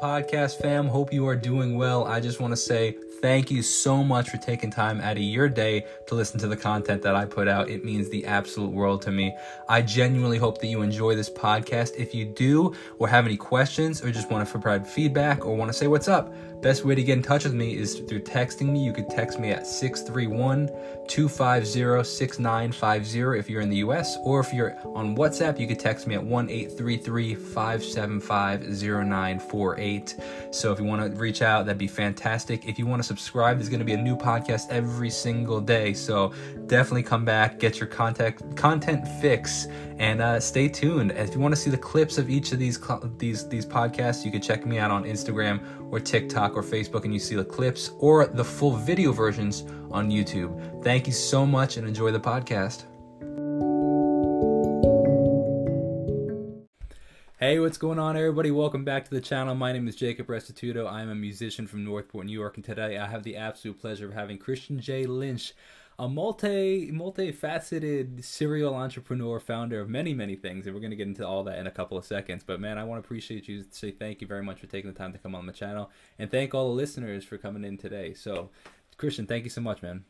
podcast fam? Hope you are doing well. I just want to say thank you so much for taking time out of your day to listen to the content that I put out. It means the absolute world to me. I genuinely hope that you enjoy this podcast. If you do, or have any questions, or just want to provide feedback, or want to say what's up, best way to get in touch with me is through texting me. You could text me at 631 250 6950 if you're in the US, or if you're on WhatsApp, you could text me at 1 833 575 0948. So if you want to reach out, that'd be fantastic. If you want to subscribe, there's going to be a new podcast every single day. So definitely come back, get your contact content fix, and uh, stay tuned. if you want to see the clips of each of these these these podcasts, you can check me out on Instagram or TikTok or Facebook, and you see the clips or the full video versions on YouTube. Thank you so much, and enjoy the podcast. Hey, what's going on, everybody? Welcome back to the channel. My name is Jacob Restituto. I'm a musician from Northport, New York, and today I have the absolute pleasure of having Christian J. Lynch, a multi multifaceted serial entrepreneur, founder of many many things, and we're going to get into all that in a couple of seconds. But man, I want to appreciate you. Say thank you very much for taking the time to come on the channel, and thank all the listeners for coming in today. So, Christian, thank you so much, man.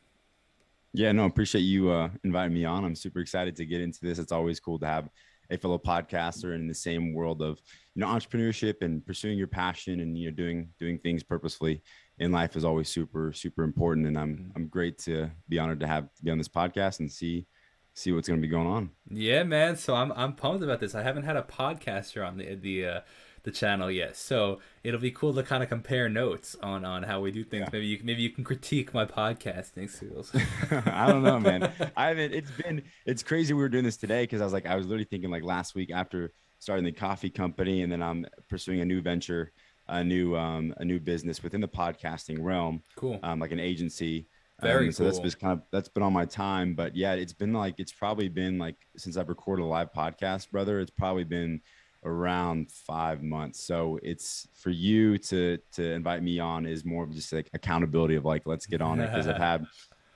Yeah, no, appreciate you uh, inviting me on. I'm super excited to get into this. It's always cool to have a fellow podcaster in the same world of you know entrepreneurship and pursuing your passion and you know doing doing things purposefully in life is always super super important and i'm mm-hmm. i'm great to be honored to have be on this podcast and see see what's going to be going on yeah man so i'm i'm pumped about this i haven't had a podcaster on the the uh the channel yet. So it'll be cool to kind of compare notes on on how we do things. Yeah. Maybe you maybe you can critique my podcasting skills. I don't know, man. I haven't. It's been it's crazy. We were doing this today because I was like I was literally thinking like last week after starting the coffee company and then I'm pursuing a new venture, a new um a new business within the podcasting realm. Cool. Um, like an agency. Very um, so that's just kind of that's been on my time, but yeah, it's been like it's probably been like since I've recorded a live podcast, brother. It's probably been around five months. So it's for you to to invite me on is more of just like accountability of like let's get on it because I've had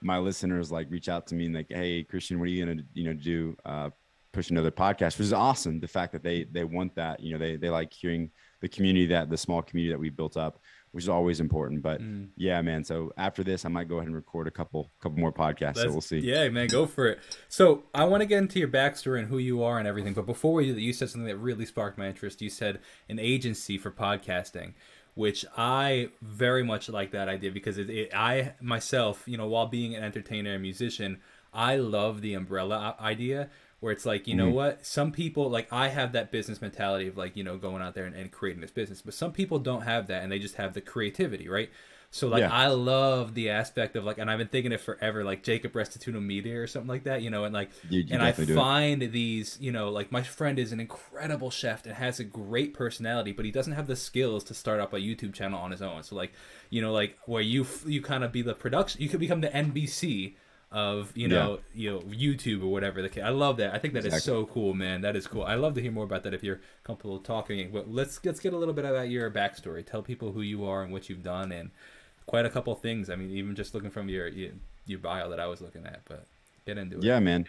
my listeners like reach out to me and like hey Christian what are you gonna you know do uh, push another podcast which is awesome the fact that they they want that you know they they like hearing the community that the small community that we built up which is always important. But mm. yeah, man. So after this, I might go ahead and record a couple couple more podcasts. That's, so we'll see. Yeah, man, go for it. So I want to get into your backstory and who you are and everything. But before we do that, you said something that really sparked my interest. You said an agency for podcasting. Which I very much like that idea because it, it, I myself, you know, while being an entertainer and musician, I love the umbrella idea where it's like you know mm-hmm. what some people like i have that business mentality of like you know going out there and, and, creating this business but some people don't have that and they just have the creativity right so like yeah. i love the aspect of like and i've been thinking it forever like jacob restituto media or something like that you know and like you, you and i find these you know like my friend is an incredible chef and has a great personality but he doesn't have the skills to start up a youtube channel on his own so like you know like where you you kind of be the production you could become the nbc of you know yeah. you know YouTube or whatever the case. I love that. I think that exactly. is so cool, man. That is cool. I love to hear more about that if you're comfortable talking. But let's let's get a little bit about your backstory. Tell people who you are and what you've done, and quite a couple things. I mean, even just looking from your your, your bio that I was looking at. But get into it. Yeah, man.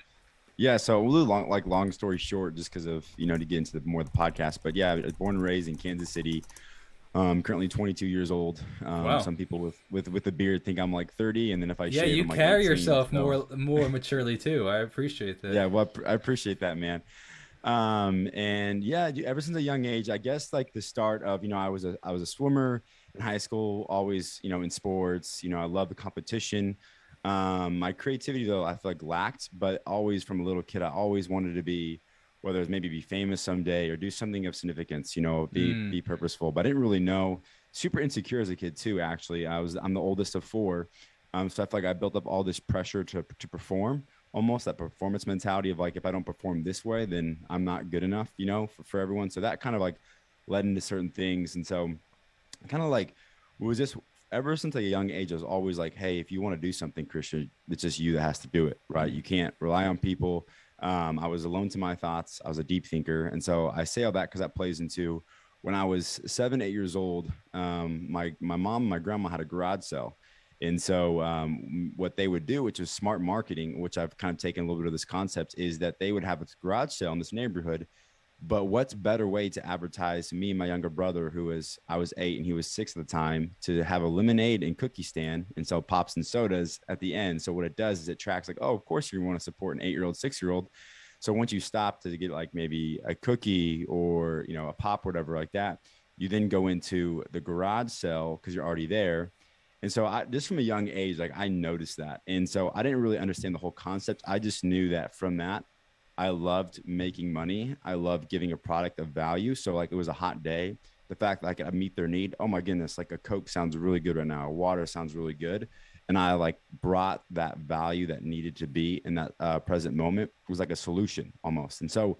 Yeah, so a little long, like long story short, just because of you know to get into the more of the podcast. But yeah, born and raised in Kansas City. Um, currently 22 years old. Um, wow. Some people with, with with a beard think I'm like 30, and then if I yeah, shave, you I'm carry like yourself more more maturely too. I appreciate that. Yeah, well, I appreciate that, man. Um, and yeah, ever since a young age, I guess like the start of you know I was a I was a swimmer in high school, always you know in sports. You know I love the competition. Um, my creativity though I feel like lacked, but always from a little kid I always wanted to be whether it's maybe be famous someday or do something of significance, you know, be mm. be purposeful. But I didn't really know. Super insecure as a kid too. Actually, I was I'm the oldest of four, um, so I feel like I built up all this pressure to to perform. Almost that performance mentality of like if I don't perform this way, then I'm not good enough, you know, for, for everyone. So that kind of like led into certain things, and so kind of like was this ever since like a young age, I was always like, hey, if you want to do something, Christian, it's just you that has to do it, right? You can't rely on people. Um, I was alone to my thoughts. I was a deep thinker. And so I say all that because that plays into when I was seven, eight years old, um, my, my mom, my grandma had a garage sale. And so um, what they would do, which is smart marketing, which I've kind of taken a little bit of this concept, is that they would have a garage sale in this neighborhood But what's better way to advertise me and my younger brother, who was I was eight and he was six at the time, to have a lemonade and cookie stand and sell pops and sodas at the end. So what it does is it tracks like, oh, of course you want to support an eight year old, six year old. So once you stop to get like maybe a cookie or you know a pop, whatever like that, you then go into the garage sale because you're already there. And so I just from a young age, like I noticed that. And so I didn't really understand the whole concept. I just knew that from that I loved making money. I loved giving a product of value. So like it was a hot day. The fact that I could meet their need. Oh my goodness, like a Coke sounds really good right now. Water sounds really good. And I like brought that value that needed to be in that uh, present moment it was like a solution almost. And so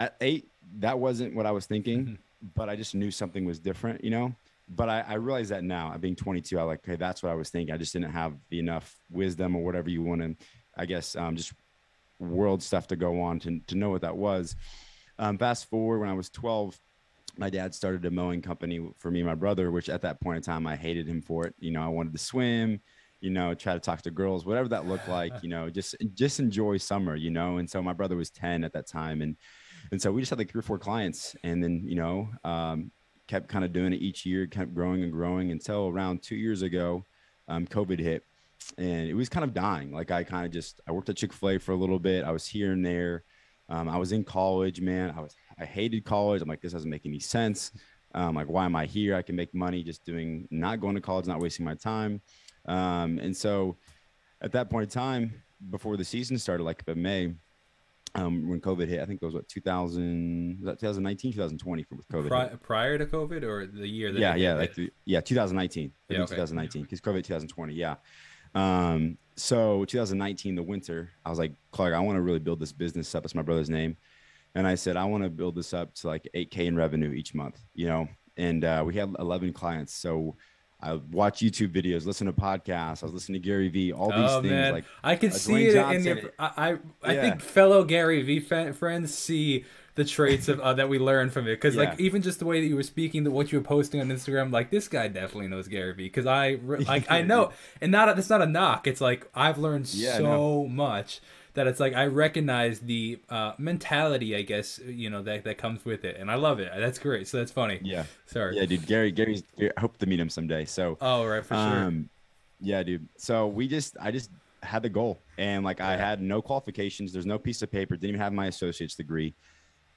at eight, that wasn't what I was thinking, mm-hmm. but I just knew something was different, you know? But I, I realize that now at being 22, I like, okay, that's what I was thinking. I just didn't have enough wisdom or whatever you want to, I guess, um, just world stuff to go on to, to know what that was. Um, fast forward when I was 12, my dad started a mowing company for me and my brother, which at that point in time, I hated him for it. You know, I wanted to swim, you know, try to talk to girls, whatever that looked like, you know, just, just enjoy summer, you know? And so my brother was 10 at that time. And, and so we just had like three or four clients and then, you know, um, kept kind of doing it each year, kept growing and growing until around two years ago, um, COVID hit and it was kind of dying. Like I kind of just I worked at Chick Fil A for a little bit. I was here and there. Um, I was in college, man. I was I hated college. I'm like, this doesn't make any sense. Um, like, why am I here? I can make money just doing not going to college, not wasting my time. Um, and so, at that point in time, before the season started, like in May, um, when COVID hit, I think it was what 2000, was that 2019, 2020 for with COVID. Pri- prior to COVID or the year that yeah, yeah, like the, yeah, 2019, yeah, okay. 2019 because COVID 2020, yeah. Um, so 2019, the winter, I was like, Clark, I want to really build this business up. It's my brother's name. And I said, I want to build this up to like 8K in revenue each month, you know? And uh, we had 11 clients. So I watch YouTube videos, listen to podcasts. I was listening to Gary Vee, all these oh, things. Man. Like I can uh, see it Johnson. in your. I I, I yeah. think fellow Gary Vee friends see the traits of uh, that we learned from it. Because yeah. like even just the way that you were speaking that what you were posting on instagram like this guy definitely knows gary vee because i like i know. And not it's not a knock. It's like i've learned yeah, so no. much that it's like i recognize the uh, mentality i guess you know that that comes with it. And i love it. That's great. So that's funny. Yeah. Sorry. Yeah dude. Gary gary's i hope to meet him someday. So oh right for um, sure yeah dude. So we just i just had the goal. And like yeah. i had no qualifications. There's no piece of paper. Didn't even have my associate's degree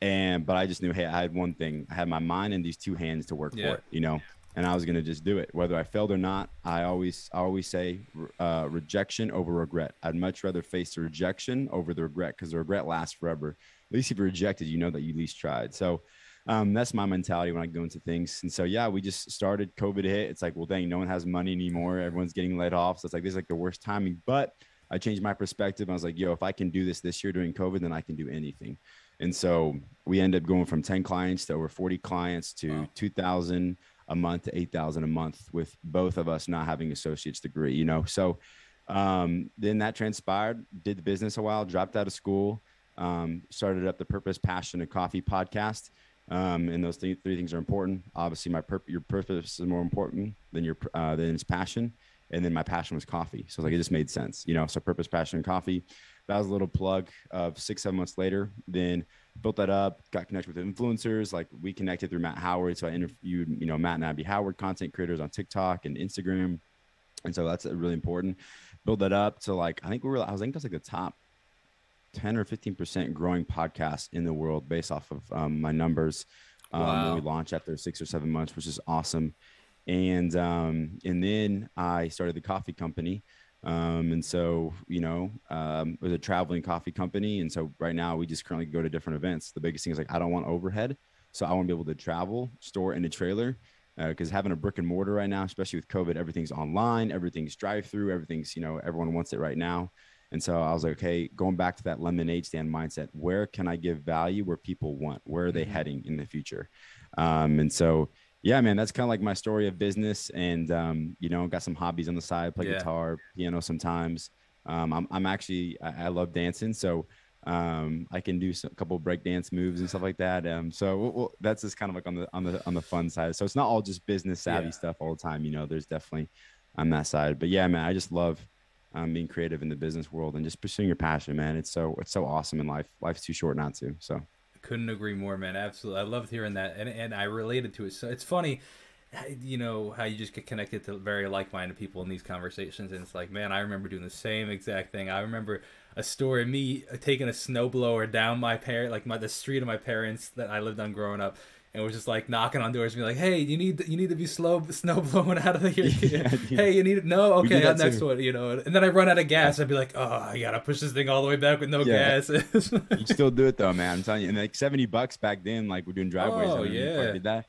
and but I just knew, hey, I had one thing. I had my mind and these two hands to work yeah. for it, you know. And I was gonna just do it, whether I failed or not. I always, I always say, uh, rejection over regret. I'd much rather face the rejection over the regret because the regret lasts forever. At least if you're rejected, you know that you at least tried. So um, that's my mentality when I go into things. And so yeah, we just started. COVID hit. It's like, well, dang, no one has money anymore. Everyone's getting laid off. So it's like this is like the worst timing. But I changed my perspective. I was like, yo, if I can do this this year during COVID, then I can do anything. And so we end up going from 10 clients to over 40 clients to wow. 2000 a month to 8000 a month with both of us not having associate's degree, you know? So um, then that transpired, did the business a while, dropped out of school, um, started up the purpose, passion and coffee podcast. Um, and those th- three things are important. Obviously my purpose, your purpose is more important than your, uh, than its passion. And then my passion was coffee. So like, it just made sense, you know? So purpose, passion, and coffee that was a little plug of six, seven months later. Then built that up, got connected with influencers. Like we connected through Matt Howard. So I interviewed, you know, Matt and Abby Howard content creators on TikTok and Instagram. And so that's really important. Build that up to like, I think we were, I was think that's like the top 10 or 15% growing podcast in the world based off of um, my numbers. Um, wow. we launched after six or seven months, which is awesome. And, um, and then I started the coffee company um, and so, you know, um, it was a traveling coffee company. And so right now we just currently go to different events. The biggest thing is like, I don't want overhead. So I want to be able to travel, store in a trailer. Because uh, having a brick and mortar right now, especially with COVID, everything's online, everything's drive through, everything's, you know, everyone wants it right now. And so I was like, okay, going back to that lemonade stand mindset, where can I give value where people want? Where are they mm-hmm. heading in the future? Um, and so yeah, man, that's kind of like my story of business, and um, you know, got some hobbies on the side, play yeah. guitar, piano sometimes. Um, I'm, I'm actually I, I love dancing, so um, I can do some, a couple break dance moves and stuff like that. Um, so we'll, we'll, that's just kind of like on the on the on the fun side. So it's not all just business savvy yeah. stuff all the time. You know, there's definitely on that side. But yeah, man, I just love um, being creative in the business world and just pursuing your passion, man. It's so it's so awesome in life. Life's too short not to. So couldn't agree more, man. Absolutely, I loved hearing that, and and I related to it. So it's funny, you know, how you just get connected to very like-minded people in these conversations, and it's like, man, I remember doing the same exact thing. I remember a story me taking a snowblower down my parent, like my the street of my parents that I lived on growing up and was just like knocking on doors and be like, "Hey, you need you need to be slow snow blowing out of here. Yeah, hey, you need no okay, on next too. one, you know." And then I run out of gas. I'd be like, "Oh, I gotta push this thing all the way back with no yeah. gas." you still do it though, man. I'm telling you. And like seventy bucks back then, like we're doing driveways. Oh yeah, did that.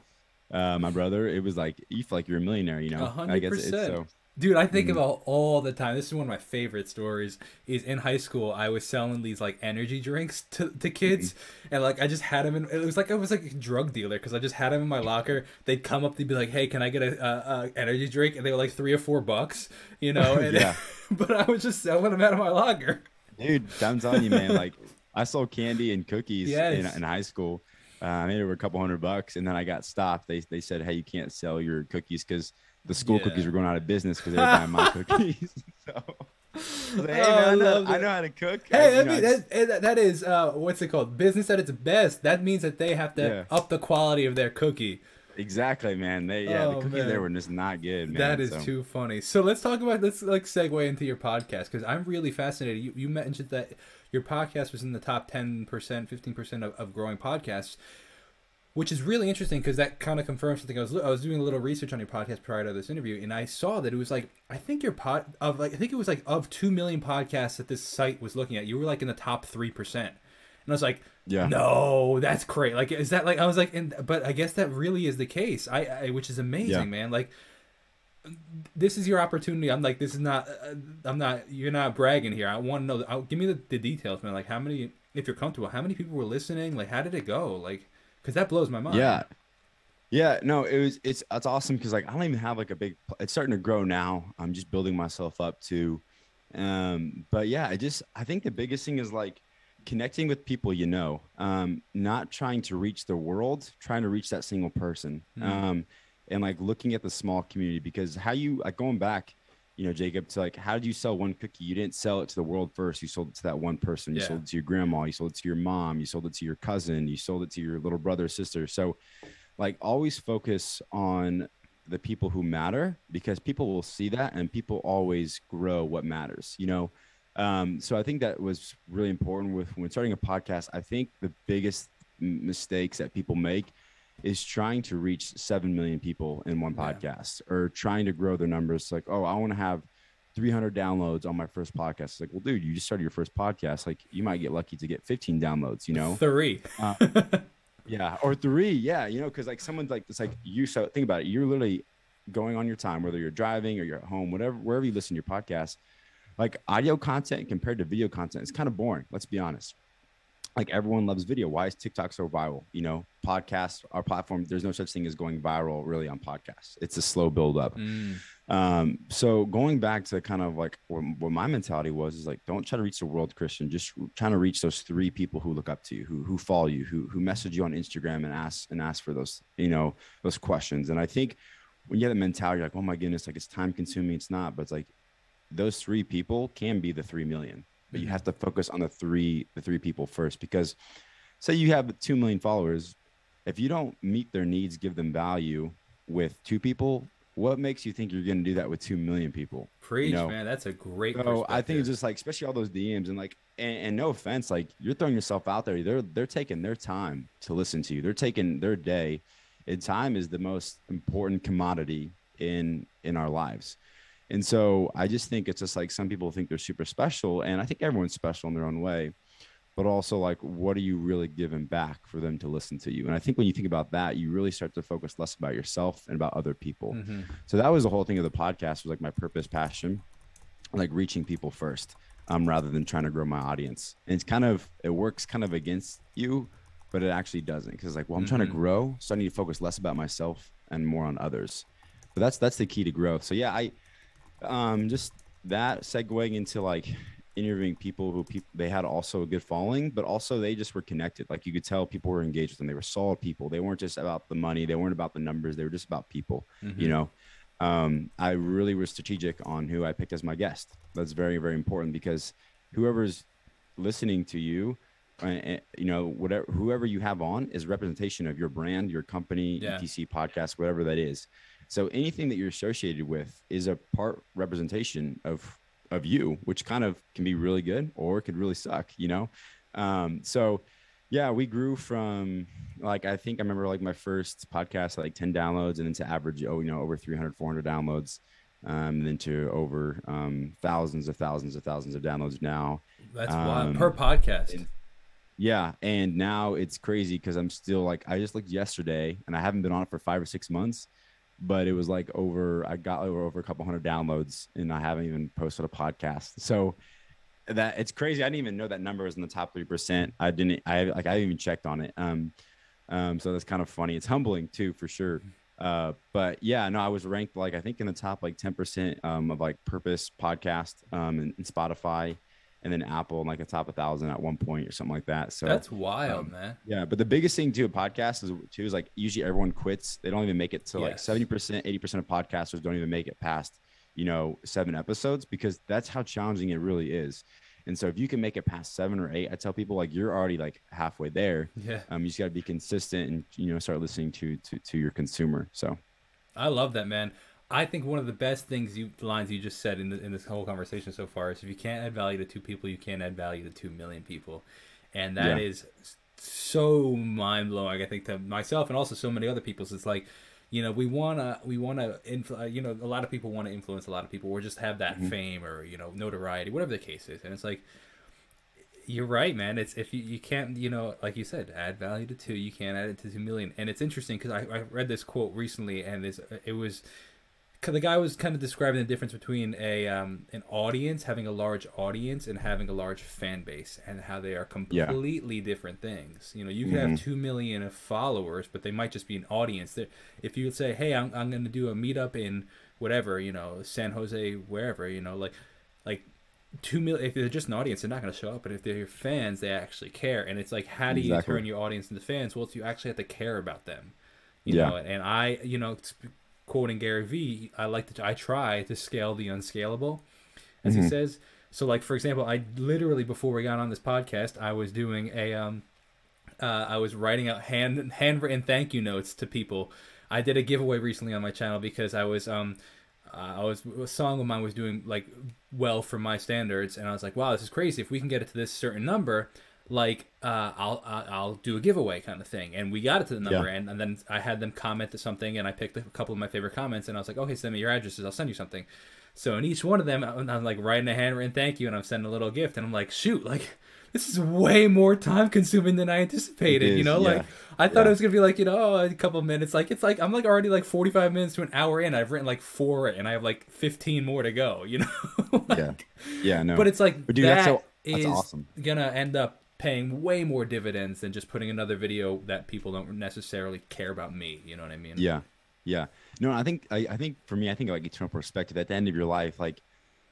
Uh, my brother, it was like you feel like you're a millionaire, you know. hundred percent. So Dude, I think mm. about all the time. This is one of my favorite stories. Is in high school, I was selling these like energy drinks to, to kids, and like I just had them in. It was like I was like a drug dealer because I just had them in my locker. They'd come up, they'd be like, "Hey, can I get a, a, a energy drink?" And they were like three or four bucks, you know. And, yeah. but I was just selling them out of my locker. Dude, I'm telling you, man. Like I sold candy and cookies yes. in, in high school. Uh, I made over a couple hundred bucks, and then I got stopped. They they said, "Hey, you can't sell your cookies because." The school yeah. cookies were going out of business because they were buying my cookies. so. Like, hey, oh, man, I, know, I, know, how to cook. Hey, I, mean, that, that is uh, what's it called? Business at its best. That means that they have to yeah. up the quality of their cookie. Exactly, man. They yeah, oh, the cookies man. there were just not good. Man, that is so. too funny. So let's talk about let's like segue into your podcast because I'm really fascinated. You you mentioned that your podcast was in the top ten percent, fifteen percent of growing podcasts which is really interesting because that kind of confirms something. I was I was doing a little research on your podcast prior to this interview, and I saw that it was like I think your pod of like I think it was like of two million podcasts that this site was looking at, you were like in the top three percent. And I was like, yeah, no, that's great. Like, is that like I was like, and but I guess that really is the case. I, I which is amazing, yeah. man. Like, this is your opportunity. I'm like, this is not. Uh, I'm not. You're not bragging here. I want to know. I'll, give me the, the details, man. Like, how many? If you're comfortable, how many people were listening? Like, how did it go? Like because that blows my mind. Yeah. Yeah, no, it was it's it's awesome because like I don't even have like a big. It's starting to grow now. I'm just building myself up to, um. But yeah, I just I think the biggest thing is like connecting with people you know, um, not trying to reach the world, trying to reach that single person, mm. um, and like looking at the small community because how you like going back, you know, Jacob, to like how did you sell one cookie? You didn't sell it to the world first. You sold it to that one person. You yeah. sold it to your grandma. You sold it to your mom. You sold it to your cousin. You sold it to your little brother or sister. So, like, always focus on the people who matter because people will see that and people always grow what matters. You know. Um, so I think that was really important with when starting a podcast. I think the biggest mistakes that people make is trying to reach 7 million people in one podcast or trying to grow their numbers. Like oh i want to have 300 downloads on my first podcast. It's like well dude you just started your first podcast. Like you might get lucky to get 15 downloads you know? Three. Uh, yeah or three yeah you know because like someone's like it's like you so think about it you're literally going on your time whether you're driving or you're at home whatever wherever you listen to your podcast like audio content compared to video content is kind of boring let's be honest like everyone loves video. Why is TikTok so viral? You know, podcasts, our platform, there's no such thing as going viral really on podcasts. It's a slow build up. Mm. Um, so going back to kind of like what, what, my mentality was is like, don't try to reach the world, Christian. Just trying to reach those three people who look up to you, who, who follow you, who, who message you on Instagram and ask, and ask for those, you know, those questions. And I think when you have that mentality, like, oh my goodness, like it's time consuming. It's not, but it's like those three people can be the 3 million but you mm-hmm. have to focus on the three the three people first because say you have 2 million followers if you don't meet their needs give them value with two people what makes you think you're going to do that with 2 million people preach you know? man that's a great so i think it's just like especially all those dms and like and, and, no offense like you're throwing yourself out there they're they're taking their time to listen to you they're taking their day and time is the most important commodity in in our lives and so I just think it's just like some people think they're super special, and I think everyone's special in their own way. But also, like, what are you really giving back for them to listen to you? And I think when you think about that, you really start to focus less about yourself and about other people. Mm-hmm. So that was the whole thing of the podcast was like my purpose, passion, like reaching people first, um, rather than trying to grow my audience. And it's kind of it works kind of against you, but it actually doesn't because like, well, I'm mm-hmm. trying to mm-hmm. grow, so I need to focus less about myself and more on others. But that's that's the key to growth. So yeah, I um, just that segueing into like interviewing people who people they had also a good following, but also they just were connected. Like you could tell people were engaged with them. They were solid people. They weren't just about the money. They weren't about the numbers. They were just about people. Mm-hmm. You know, um, I really was strategic on who I picked as my guest. That's very very important because whoever's listening to you uh, you know, whatever whoever you have on is representation of your brand, your company, Yeah. etc. podcast, whatever that is. So anything that you're associated with is a part representation of of you, which kind of can be really good or could really suck, you know. Um, so yeah, we grew from like I think I remember like my first podcast like 10 downloads and then to average oh you know over 300 400 downloads um and then to over um thousands of thousands of thousands of downloads now That's Um, per podcast. and- yeah and now it's crazy because i'm still like i just looked yesterday and i haven't been on it for five or six months but it was like over i got over, over a couple hundred downloads and i haven't even posted a podcast. So that it's crazy. I didn't even know that number was in the top 3% i didn't i like i haven't even checked on it. Um um so that's kind of funny. It's humbling too for sure. Uh but yeah no i was ranked like i think in the top like 10% um of like purpose podcast um and, and spotify and then apple and like a top a thousand at one point or something like that so That's wild, um, man. yeah, but the biggest thing to a podcast is too is like usually everyone quits. They don't even make it to like seventy percent, eighty percent of podcasters don't even make it past you know seven episodes because that's how challenging it really is. And so if you can make it past seven or eight, I tell people like you're already like halfway there. Yeah. Um, you just got to be consistent and you know start listening to to to your consumer. So I love that, man. I think one of the best things you lines you just said in the, in this whole conversation so far is if you can't add value to two people, you can't add value to two million people, and that Yeah. is so mind blowing. I think to myself and also so many other people. So it's like, you know, we wanna we wanna influ- uh, you know a lot of people want to influence a lot of people or just have that mm-hmm. fame or you know notoriety, whatever the case is, and it's like. You're right, man. It's if you, you can't, you know, like you said, add value to two, you can't add it to two million. And it's interesting because I, I read this quote recently, and this it was the guy was kind of describing the difference between a um, an audience having a large audience and having a large fan base, and how they are Yeah. completely different things. You know, you could have two million followers, but they might just be an audience. That if you say, "Hey, I'm I'm going to do a meetup in whatever, you know, San Jose, wherever, you know, like like two million if they're just an audience they're not going to show up but if they're your fans they actually care and it's like how do you Exactly. turn your audience into fans well you actually have to care about them you Yeah. know and i you know quoting gary vee i like to i try to scale the unscalable as Mm-hmm. he says so like for example i literally before we got on this podcast i was doing a um uh, I was writing out hand handwritten thank you notes to people. I did a giveaway recently on my channel because I was um uh, I was a song of mine was doing like well for my standards, and I was like, wow, this is crazy. If we can get it to this certain number, like uh, I'll I'll I'll do a giveaway kind of thing. And we got it to the number, Yeah. and, and then I had them comment to something, and I picked a couple of my favorite comments, and I was like, okay, send me your addresses, I'll send you something. So in each one of them, I'm, I'm like writing a handwritten thank you, and I'm sending a little gift, and I'm like, shoot, like this is way more time consuming than I anticipated. It you is, know, like. I thought Yeah. it was gonna be like you know oh, a couple of minutes. Like it's like I'm like already like 45 minutes to an hour in. I've written like four, and I have like 15 more to go. You know, Like, yeah, yeah, no. But it's like But dude, that that's so- that's is awesome. gonna end up paying way more dividends than just putting another video that people don't necessarily care about me. You know what I mean? Yeah, yeah. No, I think I, I think for me, I think like eternal perspective. At the end of your life, like,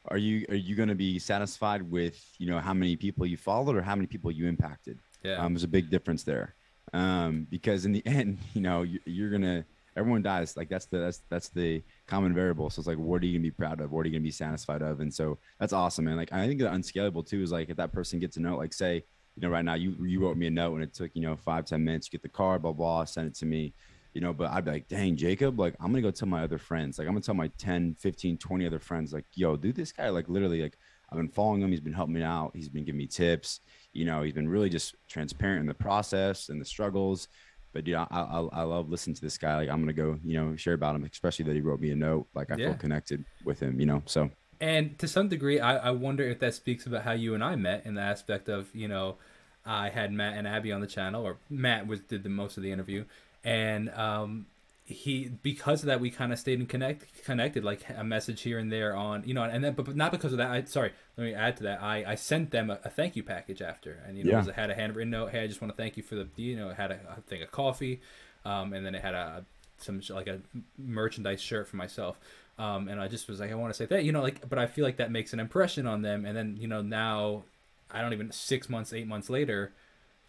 are you are you going to be satisfied with you know how many people you followed or how many people you impacted? Yeah. Um, there's a big difference there, um, because in the end, you know, you, you're gonna everyone dies. Like that's the that's that's the common variable. So it's like, what are you gonna be proud of? What are you gonna be satisfied of? And so that's awesome, man. Like I think the unscalable too is like if that person gets a note, like say, you know, right now you you wrote me a note and it took you know five ten minutes to get the card, blah blah, send it to me. You know, but I'd be like, dang, Jacob, like, I'm gonna go tell my other friends. Like, I'm gonna tell my 10, 15, 20 other friends, like, yo, dude, this guy, like, literally, like, I've been following him. He's been helping me out. He's been giving me tips. You know, he's been really just transparent in the process and the struggles. But dude, I, I, I love listening to this guy. Like, I'm gonna go, you know, share about him, especially that he wrote me a note. Like, I Yeah. feel connected with him. You know, so And to some degree, I, I wonder if that speaks about how you and I met in the aspect of, you know, I had Matt and Abby on the channel, or Matt was did the most of the interview, and um, he because of that we kind of stayed in connect connected, like a message here and there on, you know, and then but, but not because of that. I sorry, let me add to that. I, I sent them a, a thank you package after, and you know, Yeah. it was- it had a handwritten note. Hey, I just want to thank you for the, you know, it had a, a thing of coffee, um, and then it had a some like a merchandise shirt for myself. Um, and I just was like, I want to say that, you know, like, but I feel like that makes an impression on them. And then, you know, now I don't even six months, eight months later,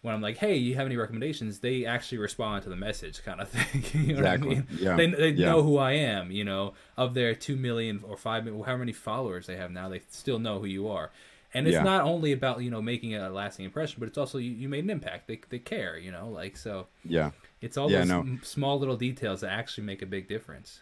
when I'm like, hey, you have any recommendations? They actually respond to the message, kind of thing. you know Exactly. what I mean? Yeah. They, they Yeah. know who I am. You know, of their two million or five million, however many followers they have now, they still know who you are. And it's Yeah. not only about you know making a lasting impression, but it's also you, you made an impact. They they care, you know, like so. Yeah. It's all Yeah, those no. small little details that actually make a big difference.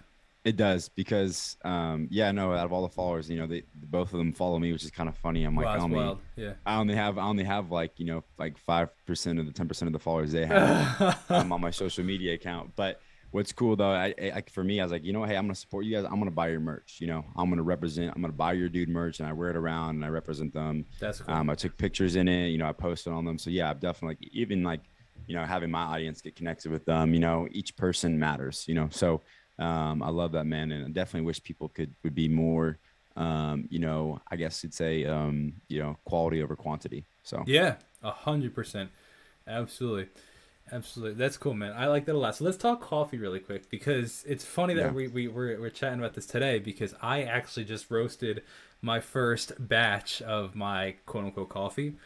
It does because, um, yeah, no. Out of all the followers, you know, they both of them follow me, which is kind of funny. I'm like, wow, I only, wild. Yeah. I only have, I only have like, you know, like five percent of the ten percent of the followers they have um, on my social media account. But what's cool though, I, I, I- for me, I was like, you know, hey, I'm gonna support you guys. I'm gonna buy your merch. You know, I'm gonna represent. I'm gonna buy your dude merch, and I wear it around, and I represent them. That's cool. Um, I took pictures in it. You know, I posted on them. So yeah, I've definitely like, even like, you know, having my audience get connected with them. You know, each person matters. You know, so um, I love that man, and I definitely wish people could would be more. Um, you know, I guess you'd say, um, you know, quality over quantity. So Yeah, a hundred percent, absolutely, absolutely. That's cool, man. I like that a lot. So let's talk coffee really quick because it's funny that Yeah. we we we're, we're chatting about this today because I actually just roasted my first batch of my quote unquote coffee.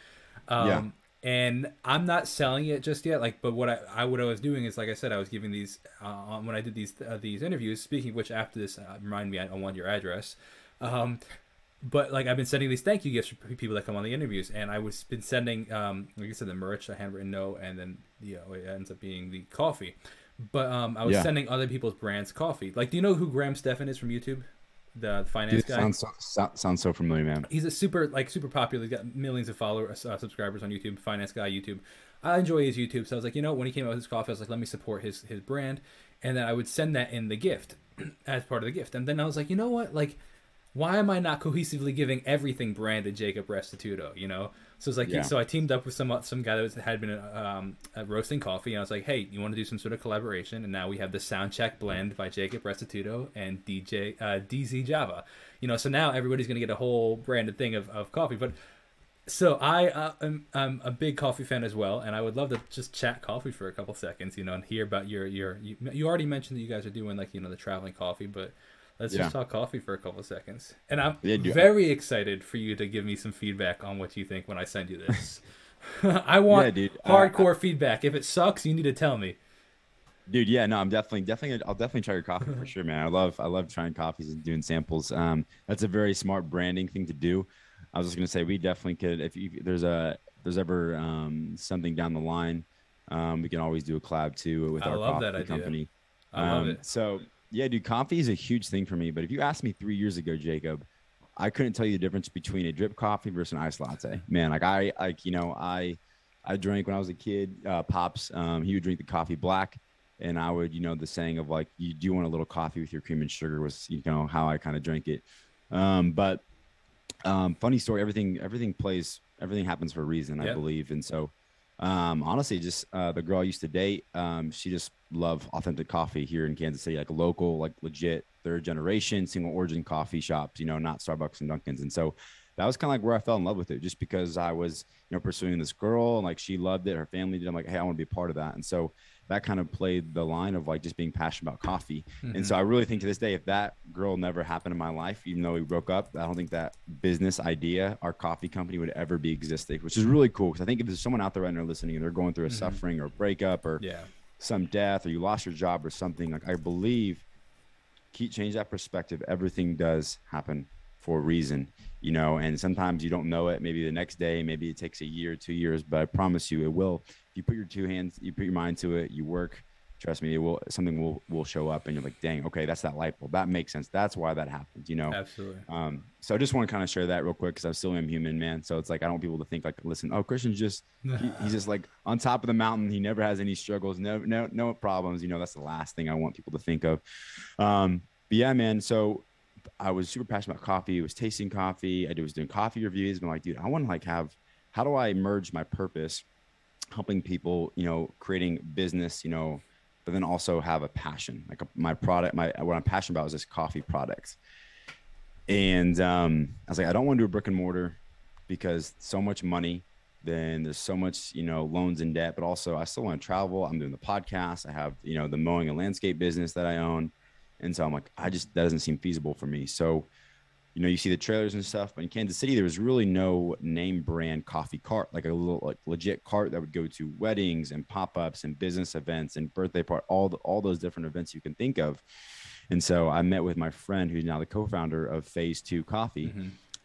Um, Yeah. And I'm not selling it just yet. Like, but what I, I what I was doing is, like I said, I was giving these uh, when I did these uh, these interviews. Speaking of which, after this, uh, remind me, I, I want your address. Um, but like I've been sending these thank you gifts for people that come on the interviews, and I was been sending, um, like I said, the merch, a handwritten note, and then you know it ends up being the coffee. But um, I was Yeah. sending other people's brands coffee. Like, do you know who Graham Stephan is from YouTube, the finance Dude, guy? sounds so, so, sounds so familiar, man. he's a super like super popular. He's got millions of followers, uh, subscribers on YouTube. Finance guy YouTube. I enjoy his YouTube, so I was like, you know, when he came out with his coffee, I was like, let me support his his brand, and then I would send that in the gift as part of the gift. And then I was like, you know what, like. Why am I not cohesively giving everything branded Jacob Restituto? You know, so it's like Yeah. so I teamed up with some some guy that had been um, uh, roasting coffee, and I was like, hey, you want to do some sort of collaboration? And now we have the Soundcheck blend by Jacob Restituto and DJ uh, DZ Java. You know, so now everybody's gonna get a whole branded thing of, of coffee. But so I uh, am I'm a big coffee fan as well, and I would love to just chat coffee for a couple seconds, you know, and hear about your your. You, you already mentioned that you guys are doing like you know the traveling coffee, but let's Yeah. just talk coffee for a couple of seconds. And I'm Yeah, very excited for you to give me some feedback on what you think when I send you this. I want Yeah. Uh, hardcore feedback. If it sucks, you need to tell me. Dude, yeah, no, I'm definitely, definitely, I'll definitely try your coffee for sure, man. I love, I love trying coffees and doing samples. Um, that's a very smart branding thing to do. I was just gonna say we definitely could, if, you, if there's a, if there's ever um, something down the line, um, we can always do a collab too with I our love coffee that idea. company. I love Um, it. So yeah, dude, coffee is a huge thing for me. But if you asked me three years ago, Jacob, I couldn't tell you the difference between a drip coffee versus an iced latte. Man, like I, like you know, I, I drank when I was a kid. Uh, Pops, um, he would drink the coffee black, and I would, you know, the saying of like, you do want a little coffee with your cream and sugar was, you know, how I kind of drank it. Um, but um, funny story, everything, everything plays, everything happens for a reason, I believe, and so. Um, honestly, just uh, the girl I used to date, um, she just loved authentic coffee here in Kansas City, like local, like legit third generation single origin coffee shops, you know, not Starbucks and Dunkin's. And so that was kind of like where I fell in love with it, just because I was, you know, pursuing this girl and like she loved it, her family did. I'm like, hey, I want to be a part of that. And so that kind of played the line of like just being passionate about coffee. And so mm-hmm. I really think to this day, if that girl never happened in my life, even though we broke up, I don't think that business idea, our coffee company would ever be existing, which is mm-hmm. really cool. Cause I think if there's someone out there right now listening and they're going through a mm-hmm. suffering or breakup or Yeah. some death or you lost your job or something, like I believe keep change that perspective. Everything does happen for a reason, you know, and sometimes you don't know it. Maybe the next day, maybe it takes a year, two years, but I promise you it will. If you put your two hands, you put your mind to it, you work, trust me, it will something will will show up and you're like, dang, okay, that's that light bulb. That makes sense. That's why that happened, you know. Absolutely. Um, so I just want to kind of share that real quick because I still am human, man. So it's like I don't want people to think like, listen, oh, Christian's just he, he's just like on top of the mountain. He never has any struggles, no, no, no problems. You know, that's the last thing I want people to think of. Um, but yeah, man. So I was super passionate about coffee. I was tasting coffee. I was doing coffee reviews. I'm like, dude, I want to like have how do I merge my purpose, helping people, you know, creating business, you know, but then also have a passion. Like my product, my what I'm passionate about is this coffee product. And um, I was like, I don't want to do a brick and mortar because so much money. Then there's so much, you know, loans and debt, but also I still want to travel. I'm doing the podcast. I have, you know, the mowing and landscape business that I own. And so I'm like, I just, that doesn't seem feasible for me. So, you know, you see the trailers and stuff, but in Kansas City, there was really no name brand coffee cart, like a little like legit cart that would go to weddings and pop-ups and business events and birthday part, all the, all those different events you can think of. And so I met with my friend who's now the co-founder of Phase Two Coffee.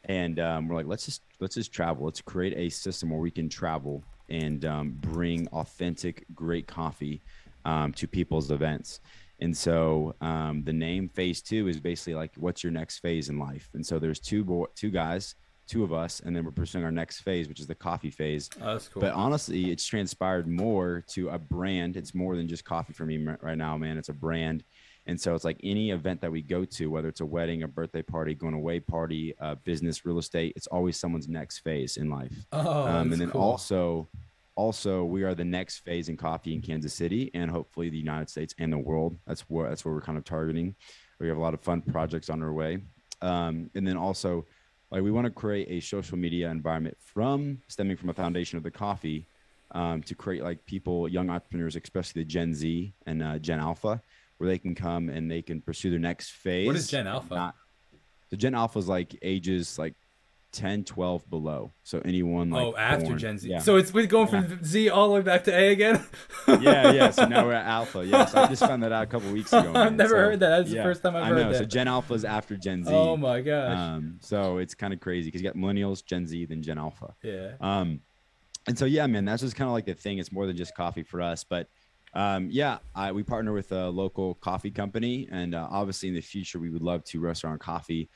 and um, we're like, let's just let's just travel. Let's create a system where we can travel and um, bring authentic, great coffee um, to people's events. And so um, the name Phase Two is basically like, what's your next phase in life? And so there's two bo- two guys, two of us, and then we're pursuing our next phase, which is the coffee phase. Oh, that's cool. But honestly, it's transpired more to a brand. It's more than just coffee for me right now, man. It's a brand. And so it's like any event that we go to, whether it's a wedding, a birthday party, going away party, uh, business, real estate, it's always someone's next phase in life. oh, um, and then cool. also, also we are the next phase in coffee in Kansas City and hopefully the United States and the world. That's where that's where we're kind of targeting. We have a lot of fun projects on our way. Um, and then also, like we want to create a social media environment from stemming from a foundation of the coffee um, to create like people, young entrepreneurs, especially the Gen Z and uh, Gen Alpha, where they can come and they can pursue their next phase. What is Gen Alpha? Not, the Gen Alpha is like ages like 10, 12 below. So anyone like oh, after born- Gen Z. Yeah. So it's we're going from Z all the way back to A again. yeah, yeah. So now we're at Alpha. Yes, I just found that out a couple weeks ago. I've never So, heard that. That's the first time I've I heard know. So. Gen Alpha is after Gen Z. oh my gosh. Um, so it's kind of crazy because you got millennials, Gen Z, then Gen Alpha. yeah. Um, and so yeah, man, that's just kind of like the thing. It's more than just coffee for us, but um, yeah, I, we partner with a local coffee company, and uh, obviously in the future we would love to roast our own coffee.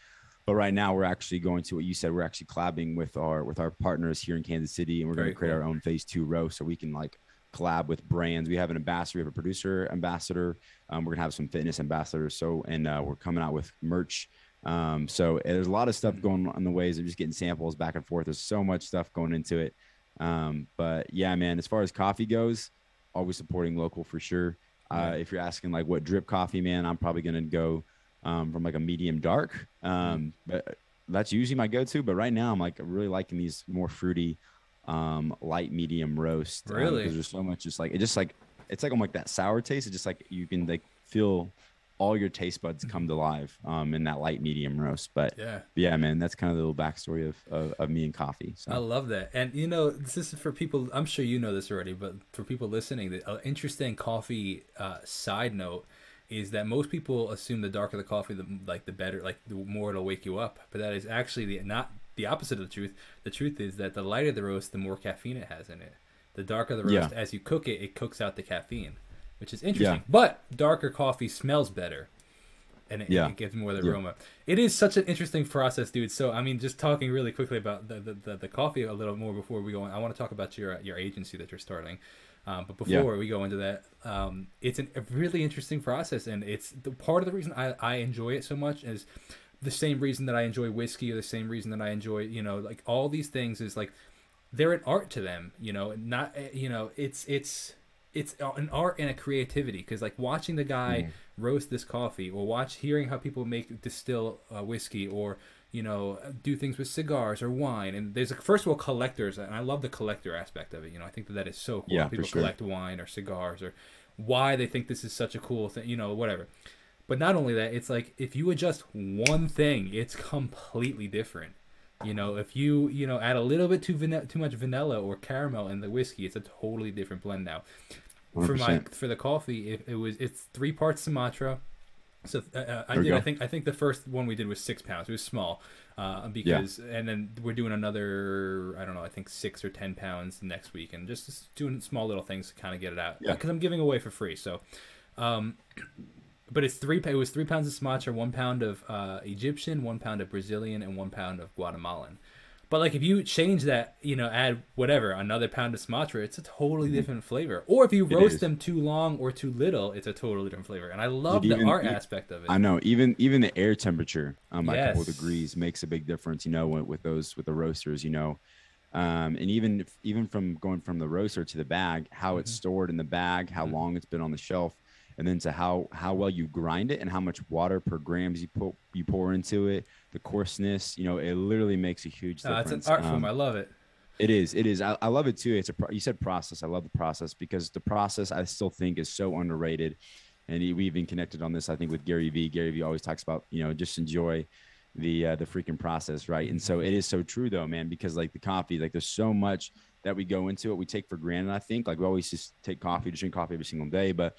But right now we're actually going to what you said. We're actually collabing with our with our partners here in Kansas City, and we're going to create cool. our own Phase Two row, so we can like collab with brands. We have an ambassador, we have a producer ambassador. Um, we're gonna have some fitness ambassadors. So, and uh, we're coming out with merch. Um, so there's a lot of stuff going on the ways of just getting samples back and forth. There's so much stuff going into it. Um, but yeah, man, as far as coffee goes, always supporting local for sure. Uh, Right. if you're asking like what drip coffee, man, I'm probably gonna go um, from like a medium dark. Um, but that's usually my go-to. But right now, I'm like really liking these more fruity, um, light medium roast. um, Really? because there's so much just like it just like it's like almost like that sour taste. It's just like you can like feel all your taste buds come to life um, in that light medium roast. But Yeah. yeah, man, that's kind of the little backstory of, of, of me and coffee. So I love that. And you know, this is for people. I'm sure you know this already, but for people listening, the uh, interesting coffee uh, side note is that most people assume the darker the coffee, the like the better, like the more it'll wake you up. But that is actually the not the opposite of the truth. The truth is that the lighter the roast, the more caffeine it has in it. The darker the roast, Yeah. as you cook it, it cooks out the caffeine, which is interesting. Yeah. But darker coffee smells better and it, Yeah. it gives more of the aroma. It is such an interesting process, dude. So I mean, just talking really quickly about the the, the, the coffee a little more before we go on. I want to talk about your your agency that you're starting. Um, but before Yeah. we go into that, um, it's an, a really interesting process, and it's the part of the reason I, I enjoy it so much is the same reason that I enjoy whiskey, or the same reason that I enjoy, you know, like all these things is like they're an art to them, you know, not eh, you know, it's it's it's an art and a creativity because like watching the guy roast this coffee or watch hearing how people make distill uh, whiskey or you know do things with cigars or wine. And there's a first of all collectors and i love the collector aspect of it. You know i think that that is so cool. Yeah, people sure. collect wine or cigars or why they think this is such a cool thing you know whatever. But not only that it's like if you adjust one thing it's completely different. You know if you you know add a little bit too van- too much vanilla or caramel in the whiskey it's a totally different blend now. For my for the coffee it, it was it's three parts sumatra so uh, uh, i did i think i think the first one we did was six pounds. It was small uh, because and then we're doing another i don't know i think six or ten pounds next week and just, just doing small little things to kind of get it out. Yeah. because i'm giving away for free so um but it's three it was three pounds of sumatra one pound of uh, egyptian one pound of brazilian and one pound of guatemalan but like if you change that, you know, add whatever another pound of Sumatra, it's a totally different flavor. Or if you Mm-hmm. It roast is. them too long or too little, it's a totally different flavor. And I love Dude, the even- art aspect of it. I know even even the air temperature um by a couple degrees makes a big difference. You know, with, with those with the roasters. You know, um, and even if, even from going from the roaster to the bag, how it's Mhm. stored in the bag, how Mhm. long it's been on the shelf, and then to how how well you grind it and how much water per grams you put you pour into it, the coarseness. You know, it literally makes a huge difference. it's an art form. Um, I love it. It is. It is. I, I love it too. It's a. You said process. I love the process because the process I still think is so underrated, and we even connected on this. I think with Gary Vee. Gary Vee always talks about you know just enjoy the uh, the freaking process, right? And so it is so true though, man. Because like the coffee, like there's so much that we go into it. We take for granted. I think like we always just take coffee, just drink coffee every single day, but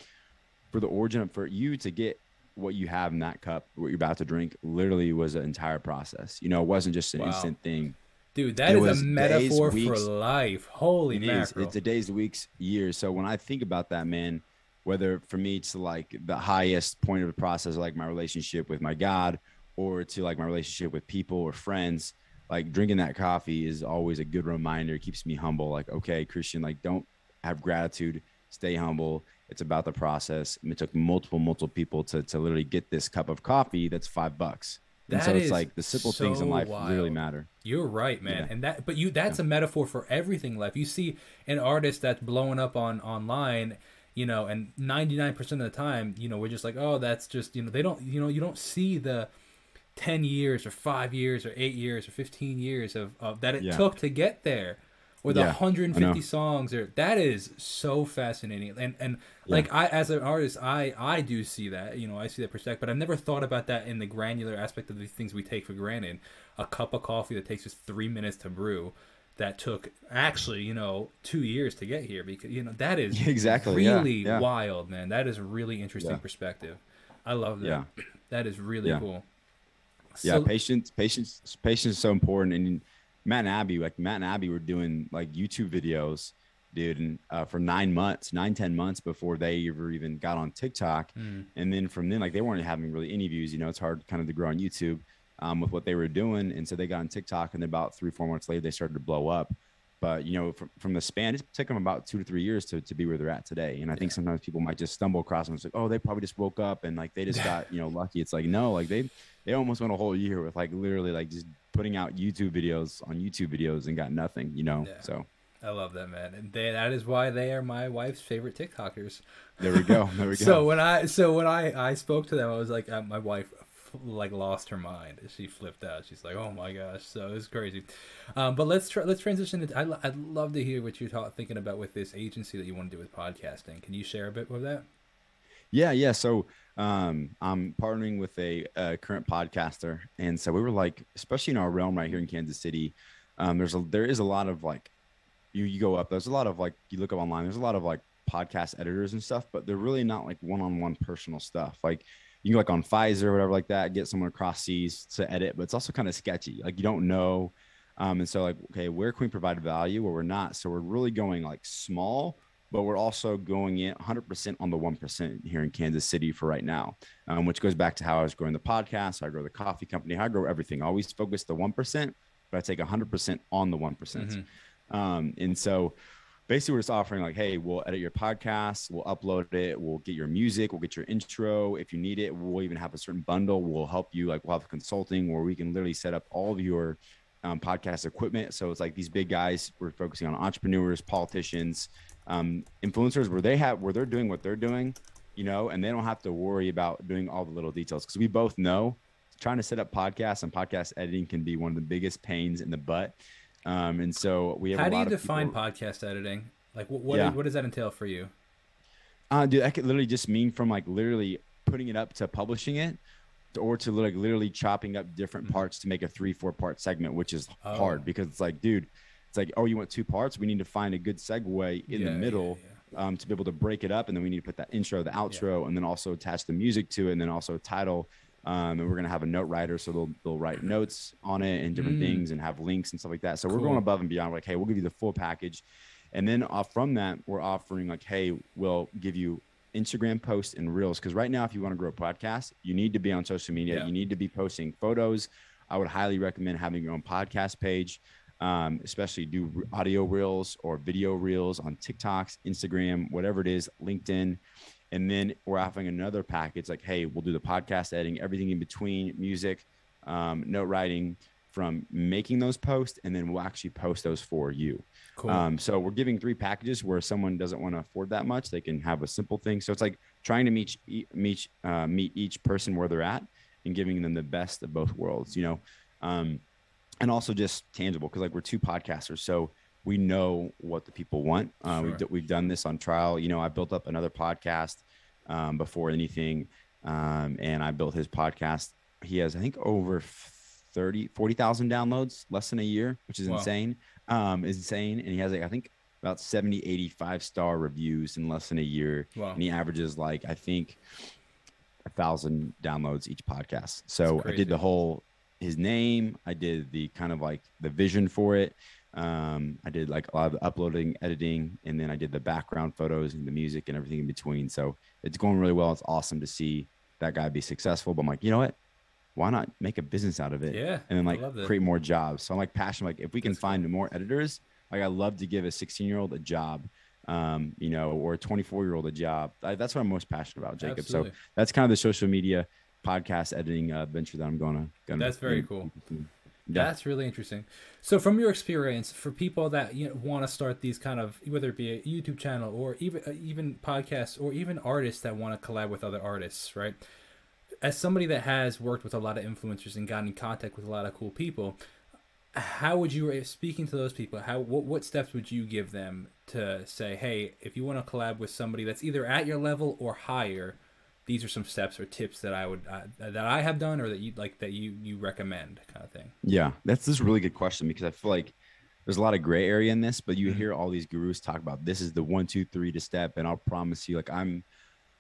for the origin of for you to get what you have in that cup, what you're about to drink, literally was an entire process. You know, it wasn't just an Wow. instant thing. Dude, that It is a days, metaphor for life. Holy It mackerel. It's a days, weeks, years. So when I think about that, man, whether for me it's like the highest point of the process, like my relationship with my God, or to like my relationship with people or friends, like drinking that coffee is always a good reminder. It keeps me humble. Like, okay, Christian, like don't have gratitude, stay humble. It's about the process. And it took multiple, multiple people to to literally get this cup of coffee that's five bucks. And That so it's like the simple things in so life really matter. You're right, man. Yeah. And that but you that's a metaphor for everything in life. You see an artist that's blowing up on online, you know, and 99% of the time, you know, we're just like, "Oh, that's just, you know, they don't, you know, you don't see the 10 years or 5 years or 8 years or 15 years of, of that it Yeah. took to get there. Or the Yeah, 150 songs or that is so fascinating. And and like I as an artist, I I do see that, you know, I see that perspective, but I've never thought about that in the granular aspect of the things we take for granted. A cup of coffee that takes us 3 minutes to brew that took actually, you know, 2 years to get here because you know, that is Exactly, really yeah. wild, man. That is a really interesting Yeah. perspective. I love that. Yeah. That is really Yeah. cool. yeah So- patience patience patience is so important and matt and abby like matt and abby were doing like youtube videos dude and uh, for nine months nine ten months before they ever even got on tiktok. Mm. and then from then like they weren't having really any views you know it's hard kind of to grow on youtube um, with what they were doing. And so they got on tiktok and then about three four months later they started to blow up. But you know from, from the span it took them about two to three years to, to be where they're at today. And i think sometimes people might just stumble across them it's like oh they probably just woke up and like they just got you know lucky. It's like no like they they almost went a whole year with like literally like just putting out youtube videos on youtube videos and got nothing you know Yeah. so I love that man, and they, that is why they are my wife's favorite TikTokers. there we go there we go So when I so when I I spoke to them, I was like, uh, my wife like lost her mind. She flipped out. She's like, oh my gosh, so it's crazy. Um, but let's try, let's transition. Into, I, I'd love to hear what you're ta- thinking about with this agency that you want to do with podcasting. Can you share a bit with that? Yeah, yeah. So um, I'm partnering with a, a current podcaster, and so we were like, especially in our realm right here in Kansas City, um, there's a there is a lot of like, you you go up. There's a lot of like you look up online. There's a lot of like podcast editors and stuff, but they're really not like one-on-one personal stuff. Like you can go like on Fiverr or whatever like that, get someone across seas to edit, but it's also kind of sketchy. Like you don't know. Um, and so like, okay, where can we provide value or we're not? So we're really going like small, but we're also going in 100% on the 1% here in Kansas City for right now, um, which goes back to how I was growing the podcast, how I grow the coffee company, how I grow everything. I always focus the 1%, but I take 100% on the one Um, and so basically we're just offering like, hey, we'll edit your podcast, we'll upload it, we'll get your music, we'll get your intro. If you need it, we'll even have a certain bundle. We'll help you, like we'll have consulting where we can literally set up all of your um, podcast equipment. So it's like these big guys. We're focusing on entrepreneurs, politicians, um, influencers, where they have where they're doing what they're doing, you know, and they don't have to worry about doing all the little details because we both know trying to set up podcasts and podcast editing can be one of the biggest pains in the butt. Um, and so we have. How do you define people- podcast editing? Like, what what, Yeah. what does that entail for you? Uh, dude, that could literally just mean from like literally putting it up to publishing it, or to like literally chopping up different parts to make a three, four part segment, which is Oh. hard because it's like, dude, it's like, oh, you want two parts? We need to find a good segue in Yeah, the yeah, middle Um, to be able to break it up, and then we need to put that intro, the outro, and then also attach the music to it, and then also title. Um, and we're gonna have a note writer, so they'll they'll write notes on it and different Mm. things, and have links and stuff like that. So we're going above and beyond. We're like, hey, we'll give you the full package. And then off from that, we're offering like, hey, we'll give you Instagram posts and reels. Because right now, if you want to grow a podcast, you need to be on social media. Yeah. You need to be posting photos. I would highly recommend having your own podcast page, um, especially do audio reels or video reels on TikToks, Instagram, whatever it is, LinkedIn. And then we're offering another package like, hey, we'll do the podcast editing, everything in between, music, um, note writing from making those posts, and then we'll actually post those for you. Cool. Um, so we're giving three packages where someone doesn't want to afford that much, they can have a simple thing. So it's like trying to meet meet uh, meet each person where they're at and giving them the best of both worlds. You know, um, and also just tangible because like we're two podcasters, so we know what the people want. Uh, Sure. we've, we've done this on trial. You know, I built up another podcast um, before anything, um, and I built his podcast. He has, I think, over 30, 40,000 downloads less than a year, which is Wow. insane. Um, is insane. And he has like, I think about 70, 85 star reviews in less than a year. Wow. And he averages like, I think a thousand downloads each podcast. So I did the whole his name. I did the kind of like the vision for it. Um, I did like a lot of the uploading, editing, and then I did the background photos and the music and everything in between. So it's going really well. It's awesome to see that guy be successful. But I'm like, you know what? Why not make a business out of it? Yeah, And then like create more jobs. So I'm like passionate. Like if we can That's find more editors, like I love to give a 16 year old a job, um, you know, or a 24 year old a job. I, that's what I'm most passionate about, Jacob. Absolutely. So that's kind of the social media podcast editing uh, venture that I'm going to. Gonna, That's very gonna- cool. Yeah. That's really interesting. So, from your experience, for people that you know, want to start these kind of, whether it be a YouTube channel or even uh, even podcasts or even artists that want to collab with other artists, right? As somebody that has worked with a lot of influencers and gotten in contact with a lot of cool people, how would you, speaking to those people, how what what steps would you give them to say, hey, if you want to collab with somebody that's either at your level or higher, these are some steps or tips that I would uh, that I have done or that you like that you you recommend, kind of thing. Yeah, that's this is a really good question because I feel like there's a lot of gray area in this, but you Mhm. hear all these gurus talk about this is the one, two, three to step, and I'll promise you, like I'm,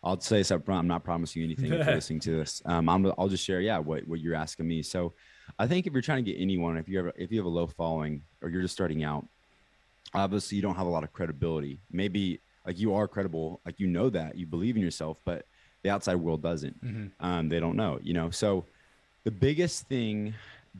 I'll say this up front, I'm not promising you anything if you're listening to this. Um, I'm, I'll just share, yeah, what what you're asking me. So, I think if you're trying to get anyone, if you ever, if you have a low following or you're just starting out, obviously you don't have a lot of credibility. Maybe like you are credible, like you know that you believe in yourself, but the outside world doesn't Mm-hmm. um, they don't know you know so the biggest thing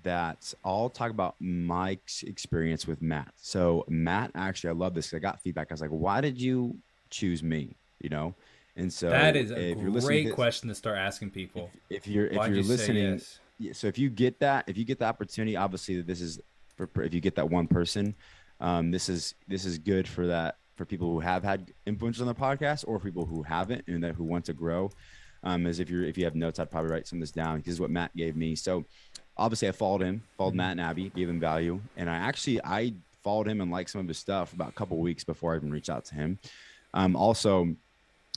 that i'll talk about my ex- experience with matt so matt actually i love this. i got feedback i was like why did you choose me you know and so that is a if you're listening great to- question to start asking people. if you're if Why'd you're you listening yes? so if you get that if you get the opportunity obviously this is for, if you get that one person um, this is this is good for that for people who have had influence on the podcast or people who haven't and that who want to grow um, as if you're if you have notes i'd probably write some of this down this is what matt gave me so obviously i followed him followed matt and abby gave him value and i actually i followed him and liked some of his stuff about a couple weeks before i even reached out to him um, also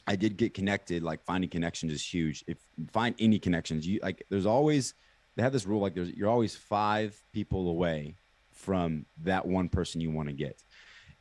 I did get connected. Like finding connections is huge. If find any connections, you like. There's always they have this rule like there's you're always five people away from that one person you want to get.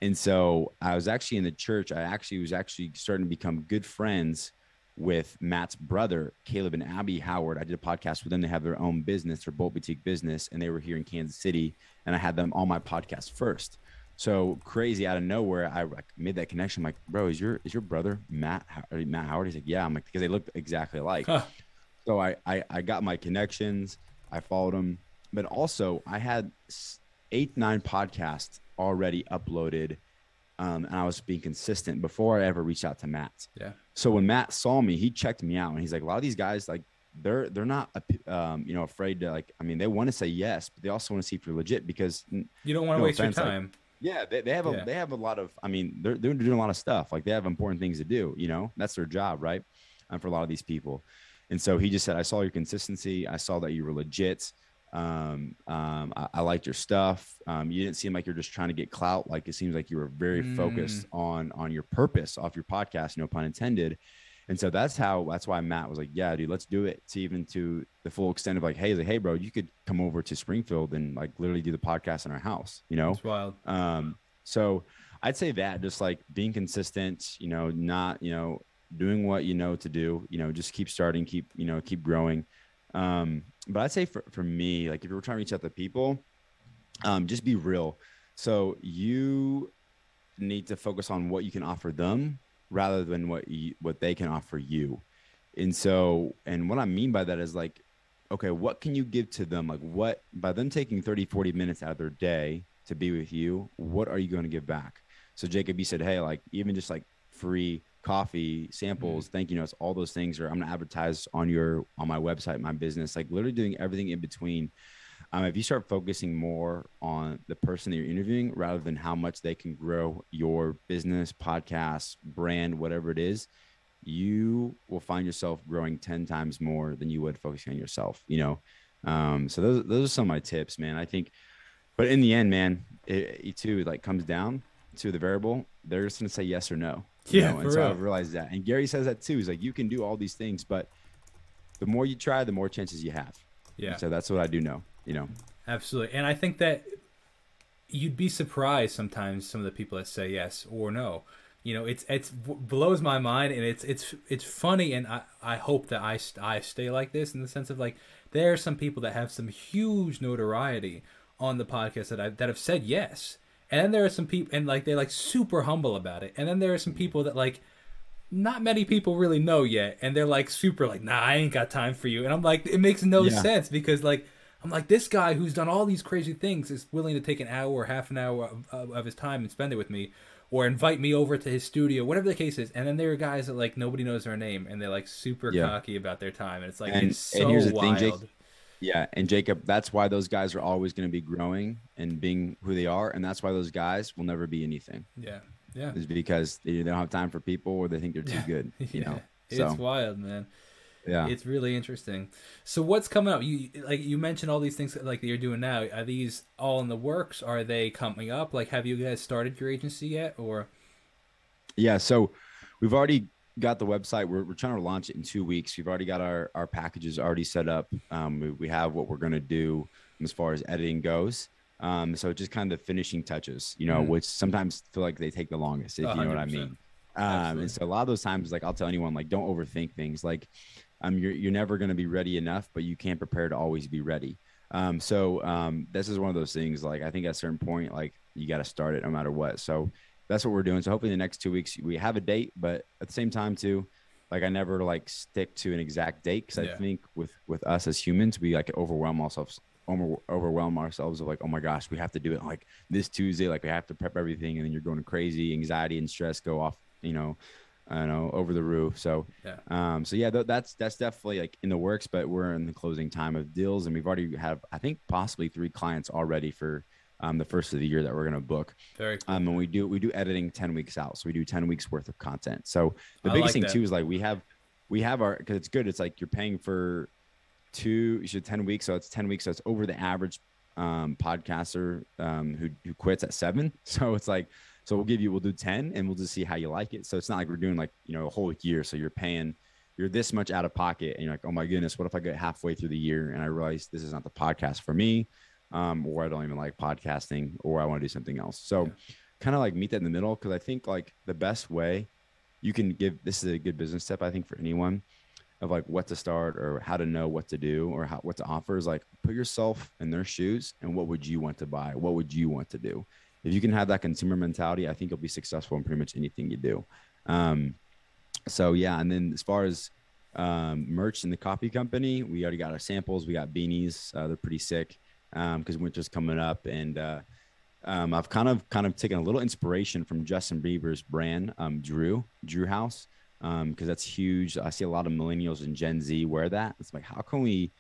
And so I was actually in the church. I actually was actually starting to become good friends with Matt's brother, Caleb and Abby Howard. I did a podcast with them. They have their own business, their Bolt Boutique business, and they were here in Kansas City. And I had them on my podcast first. So crazy out of nowhere, I like made that connection. I'm like, bro, is your is your brother Matt How- Matt Howard? He's like, yeah. I'm like, because they look exactly alike. Huh. So I, I I got my connections. I followed them, but also I had eight nine podcasts already uploaded, um, and I was being consistent before I ever reached out to Matt. Yeah. So when Matt saw me, he checked me out, and he's like, a lot of these guys like they're they're not um, you know afraid to like. I mean, they want to say yes, but they also want to see if you're legit because You don't want to No waste offense, your like- time. Yeah, they, they have a Yeah. they have a lot of. I mean, they're they're doing a lot of stuff. Like they have important things to do. You know, that's their job, right? Um, for a lot of these people. And so he just said, "I saw your consistency. I saw that you were legit. Um, um, I, I liked your stuff. Um, you didn't seem like you're just trying to get clout. Like it seems like you were very focused on on your purpose off your podcast. No pun intended." And so that's how that's why Matt was like, "Yeah, dude, let's do it." To even to the full extent of like, "Hey, like, hey, bro, you could come over to Springfield and like literally do the podcast in our house." You know, It's wild. um, so I'd say that just like being consistent, you know, not, you know, doing what you know to do, you know, just keep starting, keep, you know, keep growing. Um, but I'd say for, for me, like if you're trying to reach out to people, um, just be real. So you need to focus on what you can offer them rather than what you, what they can offer you. And so, and what I mean by that is like, okay, what can you give to them? Like what, by them taking 30, 40 minutes out of their day to be with you, what are you going to give back? So Jacob, you said, Hey, like even just like free coffee samples, mm-hmm. thank you notes, all those things are, I'm going to advertise on your, on my website, my business, like literally doing everything in between. Um, if you start focusing more on the person that you're interviewing rather than how much they can grow your business, podcast, brand, whatever it is, you will find yourself growing 10 times more than you would focusing on yourself, you know? Um, so those, those are some of my tips, man. I think, but in the end, man, it, it too, like comes down to the variable. They're just going to say yes or no. you Yeah, know? And so real. I've realized that. And Gary says that too. He's like, you can do all these things, but the more you try, the more chances you have. Yeah. So that's what I do know, you know? Absolutely. And I think that you'd be surprised sometimes some of the people that say yes or no. you know, it's it's blows my mind, and it's it's it's funny, and I I hope that I I stay like this in the sense of like there are some people that have some huge notoriety on the podcast that I that have said yes, and then there are some people and like they're like super humble about it, and then there are some people that like not many people really know yet, and they're like super like nah I ain't got time for you, and I'm like it makes no yeah. sense because like. I'm like this guy who's done all these crazy things is willing to take an hour or half an hour of, of, his time and spend it with me or invite me over to his studio, whatever the case is. And then there are guys that like nobody knows their name and they're like super yeah. cocky about their time, and it's like and, it's so and here's the wild. Thing, Jake, yeah, and Jacob, that's why those guys are always going to be growing and being who they are, and that's why those guys will never be anything. Yeah, yeah, is because they don't have time for people or they think they're too good. You yeah. know, so. it's wild, man yeah. It's really interesting. So what's coming up? You like you mentioned all these things that, like you're doing now. Are these all in the works? Are they coming up? Like have you guys started your agency yet or? Yeah so we've already got the website. We're, we're trying to launch it in two weeks. We've already got our our packages already set up. Um, we, we have what we're going to do as far as editing goes. Um, so just kind of the finishing touches you know mm-hmm. which sometimes feel like they take the longest if you know what i mean. Um, and so a lot of those times like i'll tell anyone like don't overthink things. Like um, you're, you're never going to be ready enough, but you can't prepare to always be ready. Um, so um, this is one of those things. Like I think at a certain point, like you got to start it no matter what. So that's what we're doing. So hopefully the next two weeks we have a date, but at the same time too, like I never like stick to an exact date because yeah. I think with with us as humans, we like overwhelm ourselves over, overwhelm ourselves of like, oh my gosh, we have to do it like this Tuesday. Like we have to prep everything, and then you're going crazy. Anxiety and stress go off, you know, I know over the roof. So yeah, um, so yeah, th- that's that's definitely like in the works, but we're in the closing time of deals, and we've already have I think possibly three clients already for um, the first of the year that we're going to book. Very cool. Um, and we do we do editing ten weeks out, so we do ten weeks worth of content. So the I biggest like thing that. too is like we have we have our because it's good. It's like you're paying for two you should 10 weeks so it's 10 weeks so it's over the average um, podcaster um, who, who quits at seven so it's like so we'll give you, we'll do 10 and we'll just see how you like it. So it's not like we're doing like, you know, a whole year. So you're paying, you're this much out of pocket and you're like, oh my goodness, what if I get halfway through the year and I realize this is not the podcast for me? Um, or I don't even like podcasting or I want to do something else. So yeah. kind of like meet that in the middle. Cause I think like the best way you can give, this is a good business tip, I think for anyone of like what to start or how to know what to do or how, what to offer is like put yourself in their shoes and what would you want to buy? What would you want to do? If you can have that consumer mentality, I think you'll be successful in pretty much anything you do. Um, so yeah, and then as far as um, merch in the coffee company, we already got our samples. We got beanies. Uh, they're pretty sick because um, winter's coming up, and uh, um, I've kind of kind of taken a little inspiration from Justin Bieber's brand, um, Drew Drew House, because um, that's huge. I see a lot of millennials and Gen Z wear that. It's like, how can we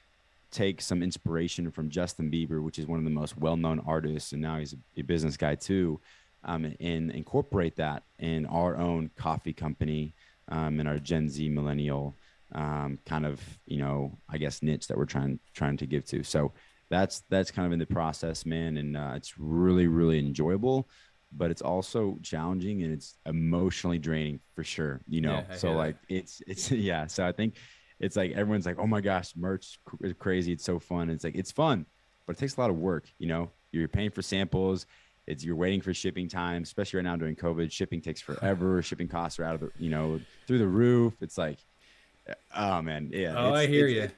take some inspiration from Justin Bieber, which is one of the most well-known artists, and now he's a, business guy too, um, and incorporate that in our own coffee company um, in our Gen Z millennial um, kind of you know I guess niche that we're trying trying to give to. So that's that's kind of in the process, man, and uh, it's really really enjoyable. But it's also challenging and it's emotionally draining for sure, you know. Yeah, so like that. it's it's yeah. So I think it's like everyone's like, oh my gosh, merch is crazy. It's so fun. It's like it's fun, but it takes a lot of work. You know, you're paying for samples. It's you're waiting for shipping time, especially right now during COVID. Shipping takes forever. shipping costs are out of the you know through the roof. It's like, oh man, yeah. Oh, I hear you.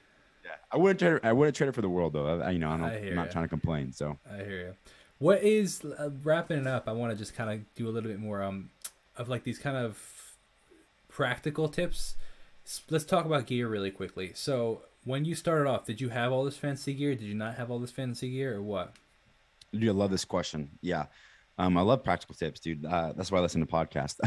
Yeah, I wouldn't trade. It, I wouldn't trade it for the world though. I, you know, I'm not, I'm not trying to complain. So I hear you. What is uh, wrapping it up? I want to just kind of do a little bit more um of like these kind of practical tips let's talk about gear really quickly. So, when you started off, did you have all this fancy gear? Did you not have all this fancy gear, or what? Dude, I love this question. Yeah, um, I love practical tips, dude. Uh, that's why I listen to podcasts.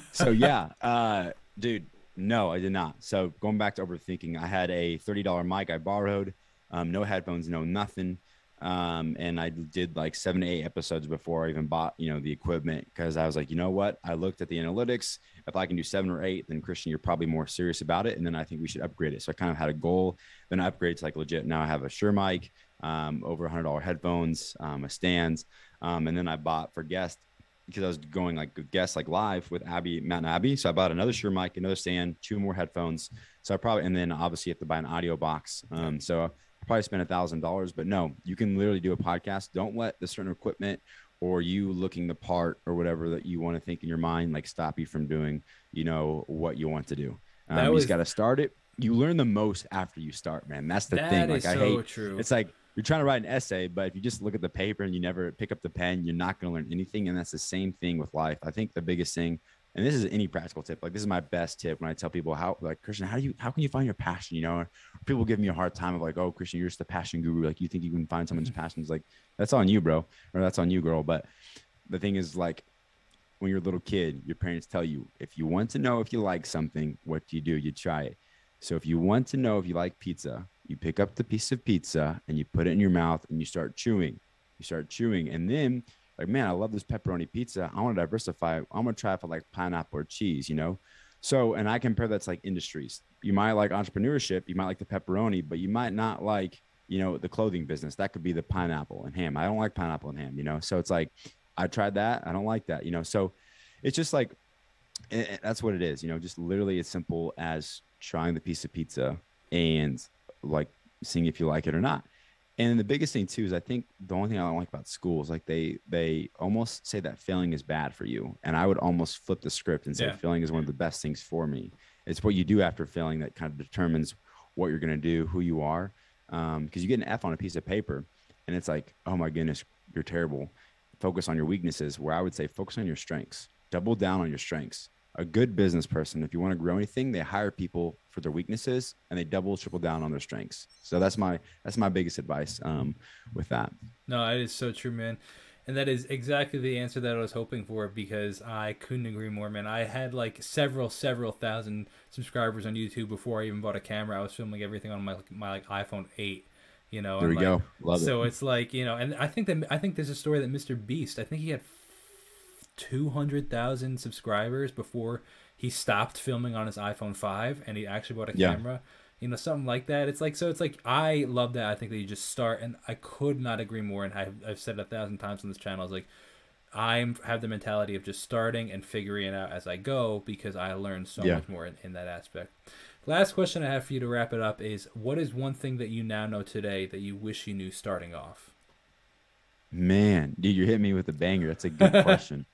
so yeah, uh, dude, no, I did not. So going back to overthinking, I had a thirty dollar mic I borrowed, um, no headphones, no nothing. Um, and I did like seven to eight episodes before I even bought, you know, the equipment because I was like, you know what? I looked at the analytics. If I can do seven or eight, then Christian, you're probably more serious about it. And then I think we should upgrade it. So I kind of had a goal. Then I upgraded to like legit. Now I have a Shure mic, um, over a hundred dollar headphones, um, a stands. Um, and then I bought for guests because I was going like guests like live with Abby, Matt and Abby. So I bought another Shure mic, another stand, two more headphones. So I probably, and then obviously you have to buy an audio box. Um, so probably spend a thousand dollars, but no, you can literally do a podcast. Don't let the certain equipment or you looking the part or whatever that you want to think in your mind like stop you from doing you know what you want to do um, you just got to start it you learn the most after you start man that's the That thing like i so hate true. it's like you're trying to write an essay but if you just look at the paper and you never pick up the pen you're not going to learn anything and that's the same thing with life i think the biggest thing and this is any practical tip like this is my best tip when i tell people how like christian how do you how can you find your passion? You know people give me a hard time of like oh christian you're just a passion guru. Like you think you can find someone's mm-hmm. passion it's like that's on you bro or that's on you girl. But the thing is like when you're a little kid your parents tell you if you want to know if you like something what do you do? You try it. So if you want to know if you like pizza you pick up the piece of pizza and you put it in your mouth and you start chewing. You start chewing and then like man i love this pepperoni pizza. I want to diversify. I'm to try for like pineapple or cheese you know? So and i compare that to like industries. You might like entrepreneurship you might like the pepperoni but you might not like you know the clothing business. That could be the pineapple and ham. I don't like pineapple and ham you know? So it's like i tried that. I don't like that you know? So it's just like and and that's what it is you know? Just literally as simple as trying the piece of pizza and like seeing if you like it or not and the biggest thing too is i think the only thing i don't like about school is like they they almost say that failing is bad for you. And i would almost flip the script and say Yeah. failing is one of the best things for me. It's what you do after failing that kind of determines what you're going to do who you are. Um, because you get an f on a piece of paper and it's like oh my goodness you're terrible. Focus on your weaknesses. Where i would say focus on your strengths. Double down on your strengths a good business person if you want to grow anything they hire people for their weaknesses and they double triple down on their strengths so that's my that's my biggest advice um, with that No, it is so true, man. And that is exactly the answer that I was hoping for because I couldn't agree more, man. I had like several, several thousand subscribers on YouTube before I even bought a camera. I was filming everything on my my like iPhone eight, you know. there we like, go love so it it's like you know, and I think that I think there's a story that Mr. Beast. I think he had two hundred thousand subscribers before he stopped filming on his iPhone five, and he actually bought a Yeah. camera. You know, something like that. It's like so. It's like I love that. I think that you just start, and I could not agree more. And I've, I've said it a thousand times on this channel. It's like I have the mentality of just starting and figuring it out as I go because I learn so Yeah. much more in, in that aspect. Last question I have for you to wrap it up is: What is one thing that you now know today that you wish you knew starting off? man dude you're hitting me with a banger that's a good question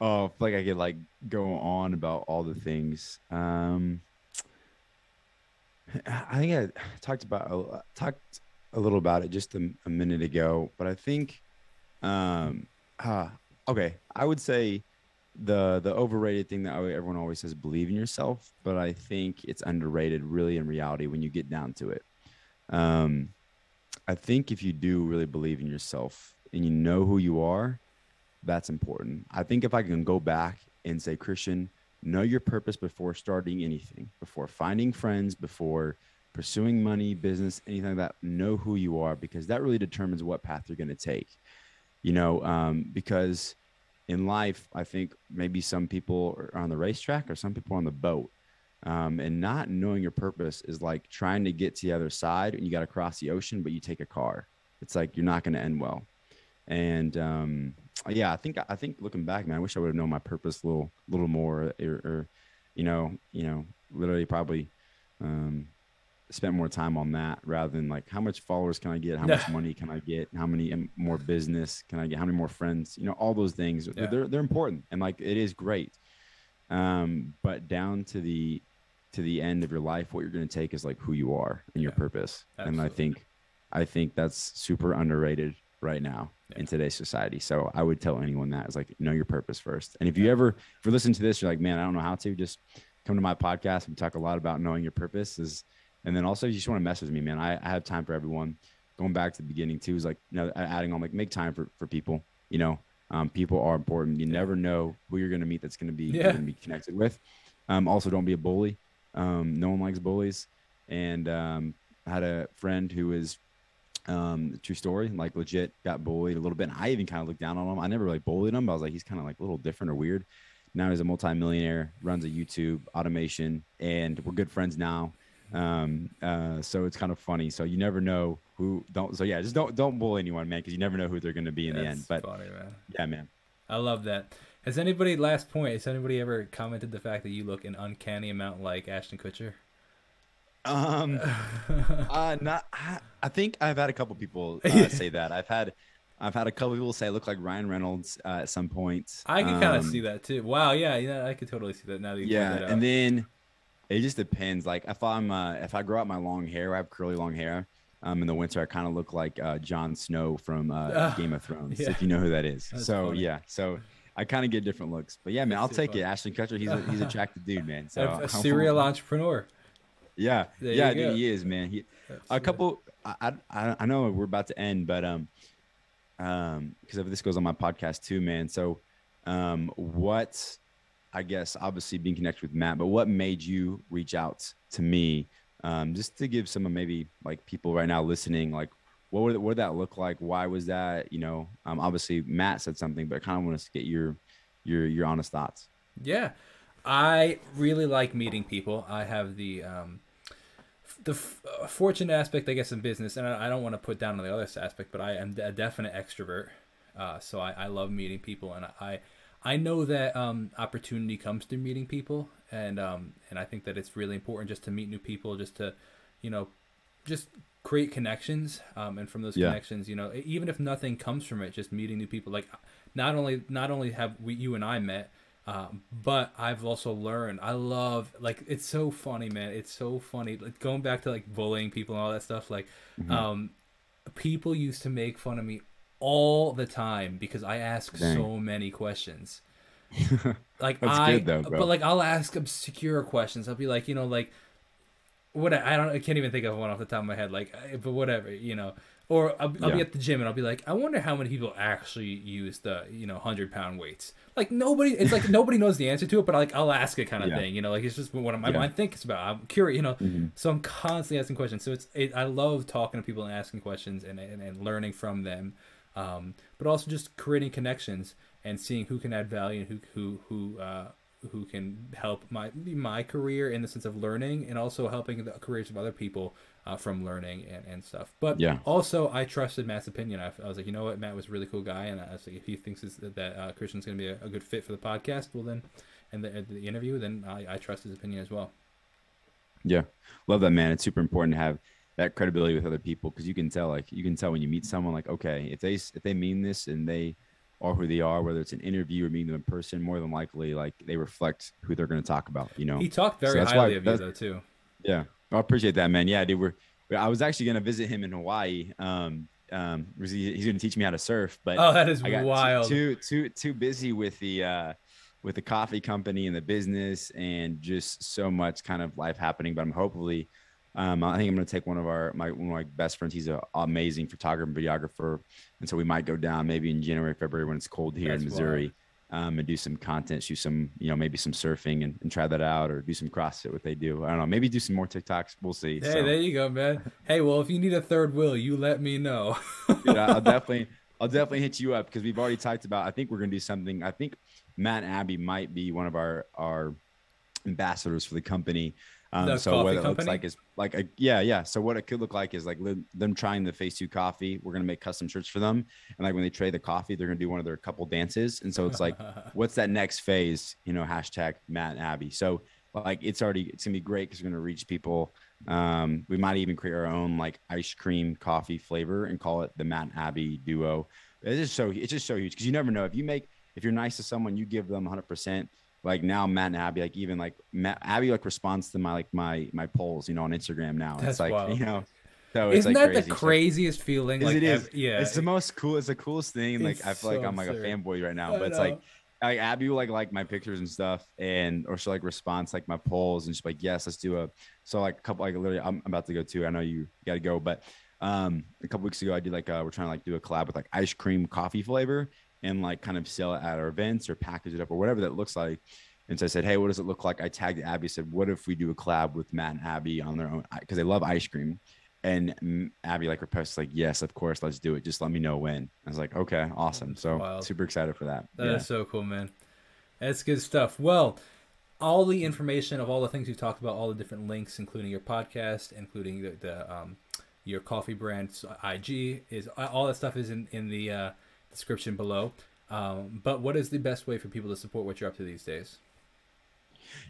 oh like i could like go on about all the things. Um i think i talked about talked a little about it just a, a minute ago but i think um uh, okay. I would say the the overrated thing that everyone always says believe in yourself but i think it's underrated really in reality when you get down to it. Um i think if you do really believe in yourself and you know who you are that's important. I think if i can go back and say christian know your purpose before starting anything before finding friends before pursuing money business anything like that know who you are because that really determines what path you're going to take. You know um, because in life i think maybe some people are on the racetrack or some people are on the boat. Um, and not knowing your purpose is like trying to get to the other side and you got to cross the ocean but you take a car. It's like you're not going to end well. And um, yeah i think i think looking back man i wish i would have known my purpose a little little more or, or you know you know literally probably um, spent more time on that rather than like how much followers can I get, how much money can I get, how many um, more business can I get, how many more friends, you know, all those things. Yeah. They're they're important and like it is great. Um, but down to the to the end of your life, what you're going to take is like who you are and your Yeah. purpose. And I think I think that's super underrated right now Yeah. in today's society. So I would tell anyone that is like know your purpose first. And if you ever if you're listening to this, you're like, man, I don't know how to, just come to my podcast. We talk a lot about knowing your purpose is and then also you just want to message me, man. I, I have time for everyone. Going back to the beginning too, is like you know, adding on like make time for, for people, you know. Um, people are important. You never know who you're gonna meet that's gonna be you're Yeah. gonna be connected with. Um, also don't be a bully. Um, no one likes bullies. And um, I had a friend who was um true story like legit got bullied a little bit and i even kind of looked down on him i never really bullied him but i was like he's kind of like a little different or weird now he's a multimillionaire runs a youtube automation and we're good friends now um uh so it's kind of funny so you never know who don't so yeah just don't don't bully anyone man because you never know who they're going to be in the end but funny, man. yeah man I love that. Has anybody last point? Has anybody ever commented the fact that you look an uncanny amount like Ashton Kutcher? Um uh not I, I think i've had a couple people uh, say that i've had I've had a couple people say I look like Ryan Reynolds uh, at some point. I can kind of Um, see that too. Wow, yeah, yeah, I could totally see that now that you yeah that and then it just depends like if i'm uh, if i grow out my long hair i have curly long hair um in the winter i kind of look like uh Jon snow from uh game of thrones yeah. if you know who that is That's so funny. yeah so i kind of get different looks but yeah man i'll That's take it funny. ashton kutcher he's a he's a attractive dude man so a, a serial entrepreneur. Yeah. There yeah dude, go. he is man. He a couple I, I i know we're about to end but um um because this goes on my podcast too man. So um what i guess obviously being connected with matt but what made you reach out to me um just to give some of maybe like people right now listening like what would, what did that look like? Why was that? You know um obviously matt said something but i kind of want us to get your your your honest thoughts. Yeah, I really like meeting people. I have the um, the f- uh, fortunate aspect, I guess, in business, and I, I don't want to put down on the other aspect, but I am a definite extrovert. Uh, so I, I love meeting people, and I I know that um, opportunity comes through meeting people, and um, and I think that it's really important just to meet new people, just to you know just create connections um, and from those Yeah. connections you know even if nothing comes from it just meeting new people like not only not only have we you and i met um, but i've also learned i love like it's so funny man it's so funny like going back to like bullying people and all that stuff like Mm-hmm. um people used to make fun of me all the time because i ask Dang. so many questions like I, good though, but like I'll ask obscure questions. I'll be like, you know, like what I don't, I can't even think of one off the top of my head. Like, but whatever, you know. Or I'll, I'll be at the gym and I'll be like, I wonder how many people actually use the, you know, hundred pound weights. Like nobody, it's like nobody knows the answer to it, but like I'll ask it kind of Yeah. thing. You know, like it's just what my Yeah. mind thinks about. I'm curious, you know. Mhm. So I'm constantly asking questions. So it's, it, I love talking to people and asking questions and and, and learning from them, um, but also just creating connections and seeing who can add value and who who who uh, who can help my my career in the sense of learning and also helping the careers of other people uh, from learning and, and stuff. But Yeah. also I trusted Matt's opinion. I, I was like, you know what, Matt was a really cool guy, and I was like, if he thinks is that, that uh, Christian's going to be a, a good fit for the podcast, well then, and the, the interview, then I, I trust his opinion as well. Yeah, love that man. It's super important to have that credibility with other people because you can tell, like, you can tell when you meet someone, like, okay, if they if they mean this and they are who they are, whether it's an interview or meeting them in person, more than likely, like, they reflect who they're going to talk about. You know? He talked very that's highly why- of you though too. Yeah, I appreciate that, man. Yeah, dude, we're. I was actually going to visit him in Hawaii. Um, um, he's going to teach me how to surf, but Oh, that is I got wild. Too, too too busy with the uh with the coffee company and the business and just so much kind of life happening. But I'm hopefully um I think I'm gonna take one of our my one of my best friends. He's an amazing photographer and videographer. And so we might go down maybe in January, February when it's cold here in That's Missouri. Um, and do some content, shoot some, you know, maybe some surfing and, and try that out or do some CrossFit, what they do. I don't know. Maybe do some more TikToks. We'll see. Hey, So- there you go, man. Hey, well, if you need a third wheel, you let me know. Dude, I'll definitely, I'll definitely hit you up because we've already talked about. I think we're gonna do something. I think Matt and Abby might be one of our our ambassadors for the company. Um, The so what it looks like is like a yeah, yeah. So what it could look like is like li- them trying the Phase Two coffee. We're gonna make custom shirts for them, and like when they trade the coffee, they're gonna do one of their couple dances. And so it's like, what's that next phase? You know, hashtag Matt and Abby. So like it's already it's gonna be great because we're gonna reach people. Um, we might even create our own like ice cream coffee flavor and call it the Matt and Abby duo. It's just so it's just so huge because you never know if you make if you're nice to someone, you give them 100. percent Like now, Matt and Abby, like even like Matt, Abby like responds to my like my my polls, you know, on Instagram now. That's it's like wild. you know, so it's Isn't like that crazy. the So- craziest feeling? Like, it is. yeah. it's the most cool. It's the coolest thing. Like It's I feel like I'm like absurd. a fanboy right now, I but it's like like Abby will like like my pictures and stuff, and or she'll like response like my polls, and she's like, yes, let's do a. So like a couple like literally, I'm about to go too. I know you got to go, but um a couple weeks ago I did like uh we're trying to like do a collab with like ice cream coffee flavor and like kind of sell it at our events or package it up or whatever that looks like. And so I said, hey, what does it look like? I tagged Abby. Said, what if we do a collab with Matt and Abby on their own because they love ice cream. And Abby like reposted like, yes, of course, let's do it. Just let me know when. I was like, okay, awesome. So wild. super excited for that. That is yeah. so cool, man. That's good stuff. Well, all the information of all the things you talked about, all the different links, including your podcast, including the, the um, your coffee brand's IG, is all that stuff is in in the uh, description below. Um, but what is the best way for people to support what you're up to these days?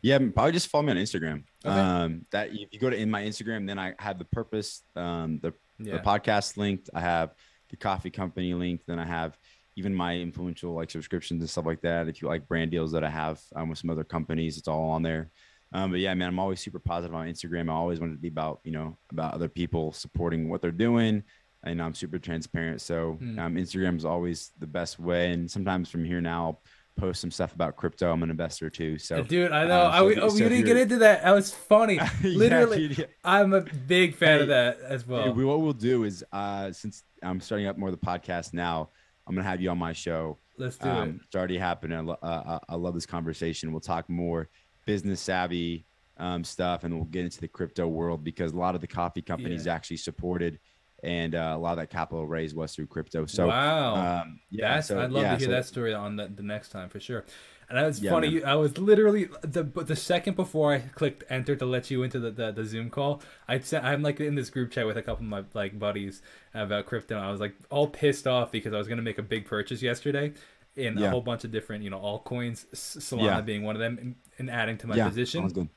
Yeah, probably just follow me on Instagram. Okay. Um, that if you go to in my Instagram, then I have the purpose, um, the, Yeah. the podcast linked. I have the coffee company linked. Then I have even my influential like subscriptions and stuff like that. If you like brand deals that I have um, with some other companies, it's all on there. Um, but yeah, man, I'm always super positive on Instagram. I always wanted to be about, you know, about other people supporting what they're doing. And I'm super transparent. So Hmm. um, Instagram is always the best way. And sometimes from here now, I'll post some stuff about crypto. I'm an investor too. So Dude, I know. um, I, so we, if- oh, so you didn't get into that. That was funny. Yeah, Literally, dude, yeah. I'm a big fan of that as well. Hey, we, what we'll do is, uh, since I'm starting up more of the podcast now, I'm gonna have you on my show. Let's do Um, it's already happened. I, lo- uh, I I love this conversation. We'll talk more business savvy um, stuff, and we'll get into the crypto world because a lot of the coffee companies Yeah. actually supported, and uh, a lot of that capital raised was through crypto. So, wow. um, yeah, That's so, I'd love yeah, to hear so- that story on the, the next time for sure. And that was Yeah, funny. man. I was literally the the second before I clicked enter to let you into the, the, the Zoom call. I I'm like in this group chat with a couple of my like buddies about crypto. I was like all pissed off because I was gonna make a big purchase yesterday in a whole bunch of different you know altcoins, Solana Yeah. being one of them, and, and adding to my yeah, position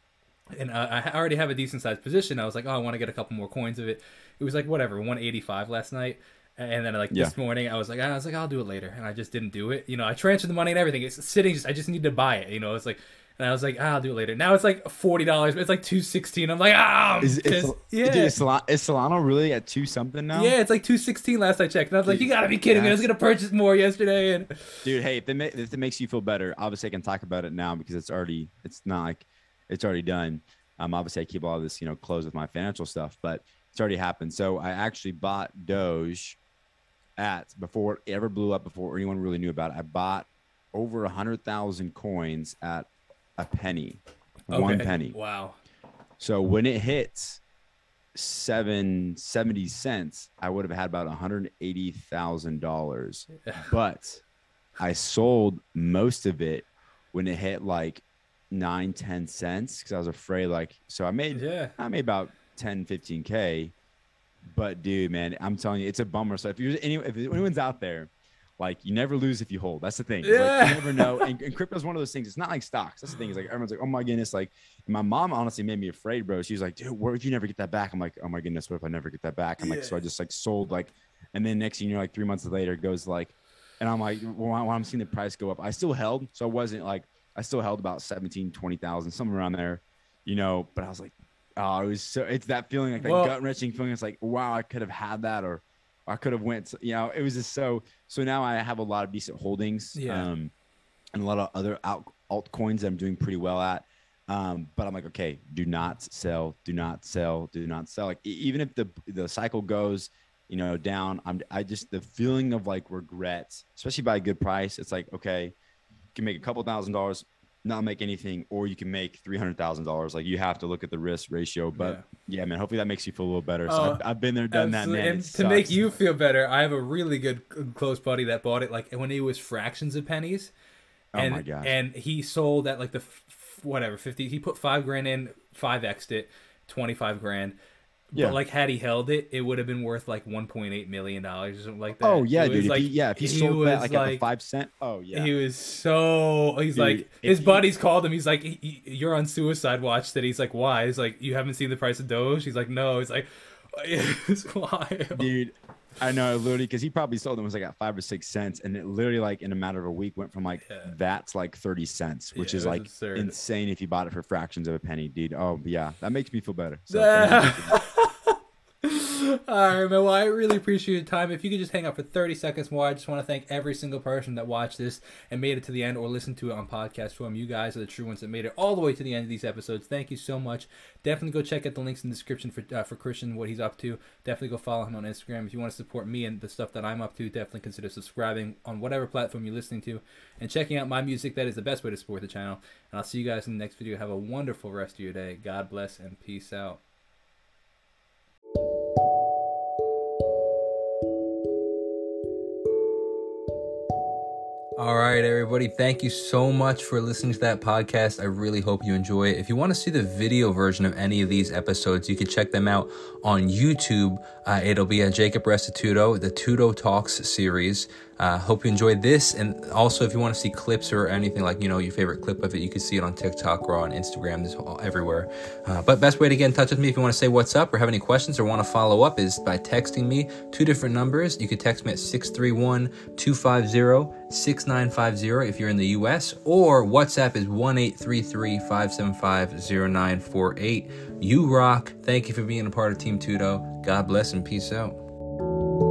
and uh, I already have a decent sized position. I was like, oh, I want to get a couple more coins of it. It was like whatever, 185 last night. And then like Yeah. this morning, I was like, I was like, I'll do it later, and I just didn't do it. You know, I transferred the money and everything. It's sitting. Just I just need to buy it. You know, it's like, and I was like, ah, I'll do it later. Now it's like forty dollars, but it's like two sixteen. I'm like, ah, Is, is, yeah. dude, is, Solana, is Solana really at two something now? yeah, it's like two sixteen last I checked, and I was like, "You gotta be kidding me! I was gonna purchase more yesterday." And dude hey if it, ma- if it makes you feel better obviously i can talk about it now because it's already it's not like it's already done um obviously i keep all this you know closed with my financial stuff but it's already happened so i actually bought doge at before it ever blew up before anyone really knew about it i bought over a hundred thousand coins at a penny one penny Wow. so when it hits seven seventy cents, I would have had about one hundred eighty thousand dollars. But I sold most of it when it hit like nine, 10 cents because I was afraid like so I made Yeah. I made about 10, 15 K. But dude, man, I'm telling you, it's a bummer. So if you're any if anyone's out there, like you never lose if you hold. That's the thing. Like, Yeah. you never know. And, and crypto's one of those things. It's not like stocks. That's the thing. Is like everyone's like, oh my goodness. Like my mom honestly made me afraid, bro. She's like, dude, what if you never get that back? I'm like, oh my goodness, what if I never get that back? I'm like, so I just like sold like, and then next thing you know, like three months later, it goes like, and I'm like, I- when I'm seeing the price go up, I still held. So I wasn't like, I still held about 17, 20,000, somewhere around there, you know, but I was like, oh, it was so, it's that feeling like that Well- gut wrenching feeling. It's like, wow, I could have had that or I could have went, you know, it was just so, so now I have a lot of decent holdings. Yeah. Um, and a lot of other alt altcoins that I'm doing pretty well at. Um, but I'm like, okay, do not sell, do not sell, do not sell. Like even if the the cycle goes, you know, down, I'm I just the feeling of like regret, especially by a good price. It's like, okay, you can make a couple thousand dollars, not make anything, or you can make three hundred thousand dollars. Like you have to look at the risk ratio. But yeah, man, hopefully that makes you feel a little better. So Oh, I've, I've been there, done that, man. And to make you feel better, I have a really good uh, close buddy that bought it like when it was fractions of pennies. Oh and, my gosh. And he sold at like the f- whatever fifty. He put five grand in, five xed it, twenty five grand. Yeah. But like had he held it, it would have been worth like one point eight million dollars or something like that. Oh yeah, dude. If he, yeah, if he, he sold that was like, at the five cent, oh yeah. He was so. He's Dude, like his buddies called him. He's like, "Y- y- "You're on suicide watch." That he's like, "Why?" He's like, "You haven't seen the price of Doge." He's like, "No." He's like, "It's wild." dude. I know, literally, because he probably sold them was like at five or six cents, and it literally like in a matter of a week went from like Yeah. that to like thirty cents, which Yeah, is like absurd. insane if you bought it for fractions of a penny, dude. Oh yeah, that makes me feel better. So. All right, man. Well, I really appreciate your time. If you could just hang out for 30 seconds more, I just want to thank every single person that watched this and made it to the end or listened to it on podcast form. You guys are the true ones that made it all the way to the end of these episodes. Thank you so much. Definitely go check out the links in the description for uh, for Christian, what he's up to. Definitely go follow him on Instagram. If you want to support me and the stuff that I'm up to, definitely consider subscribing on whatever platform you're listening to and checking out my music. That is the best way to support the channel. And I'll see you guys in the next video. Have a wonderful rest of your day. God bless and peace out. All right, everybody. Thank you so much for listening to that podcast. I really hope you enjoy it. If you want to see the video version of any of these episodes, you can check them out on YouTube. Uh, it'll be at Jacob Restituto, the Tudo Talks series. Uh, hope you enjoyed this. And also, if you want to see clips or anything like, you know, your favorite clip of it, you can see it on TikTok or on Instagram, this everywhere. Uh, but best way to get in touch with me if you want to say what's up or have any questions or want to follow up is by texting me two different numbers. You can text me at 631 250 6950 if you're in the US, or WhatsApp is 1 575 0948. You rock. Thank you for being a part of Team Tudo. God bless and peace out.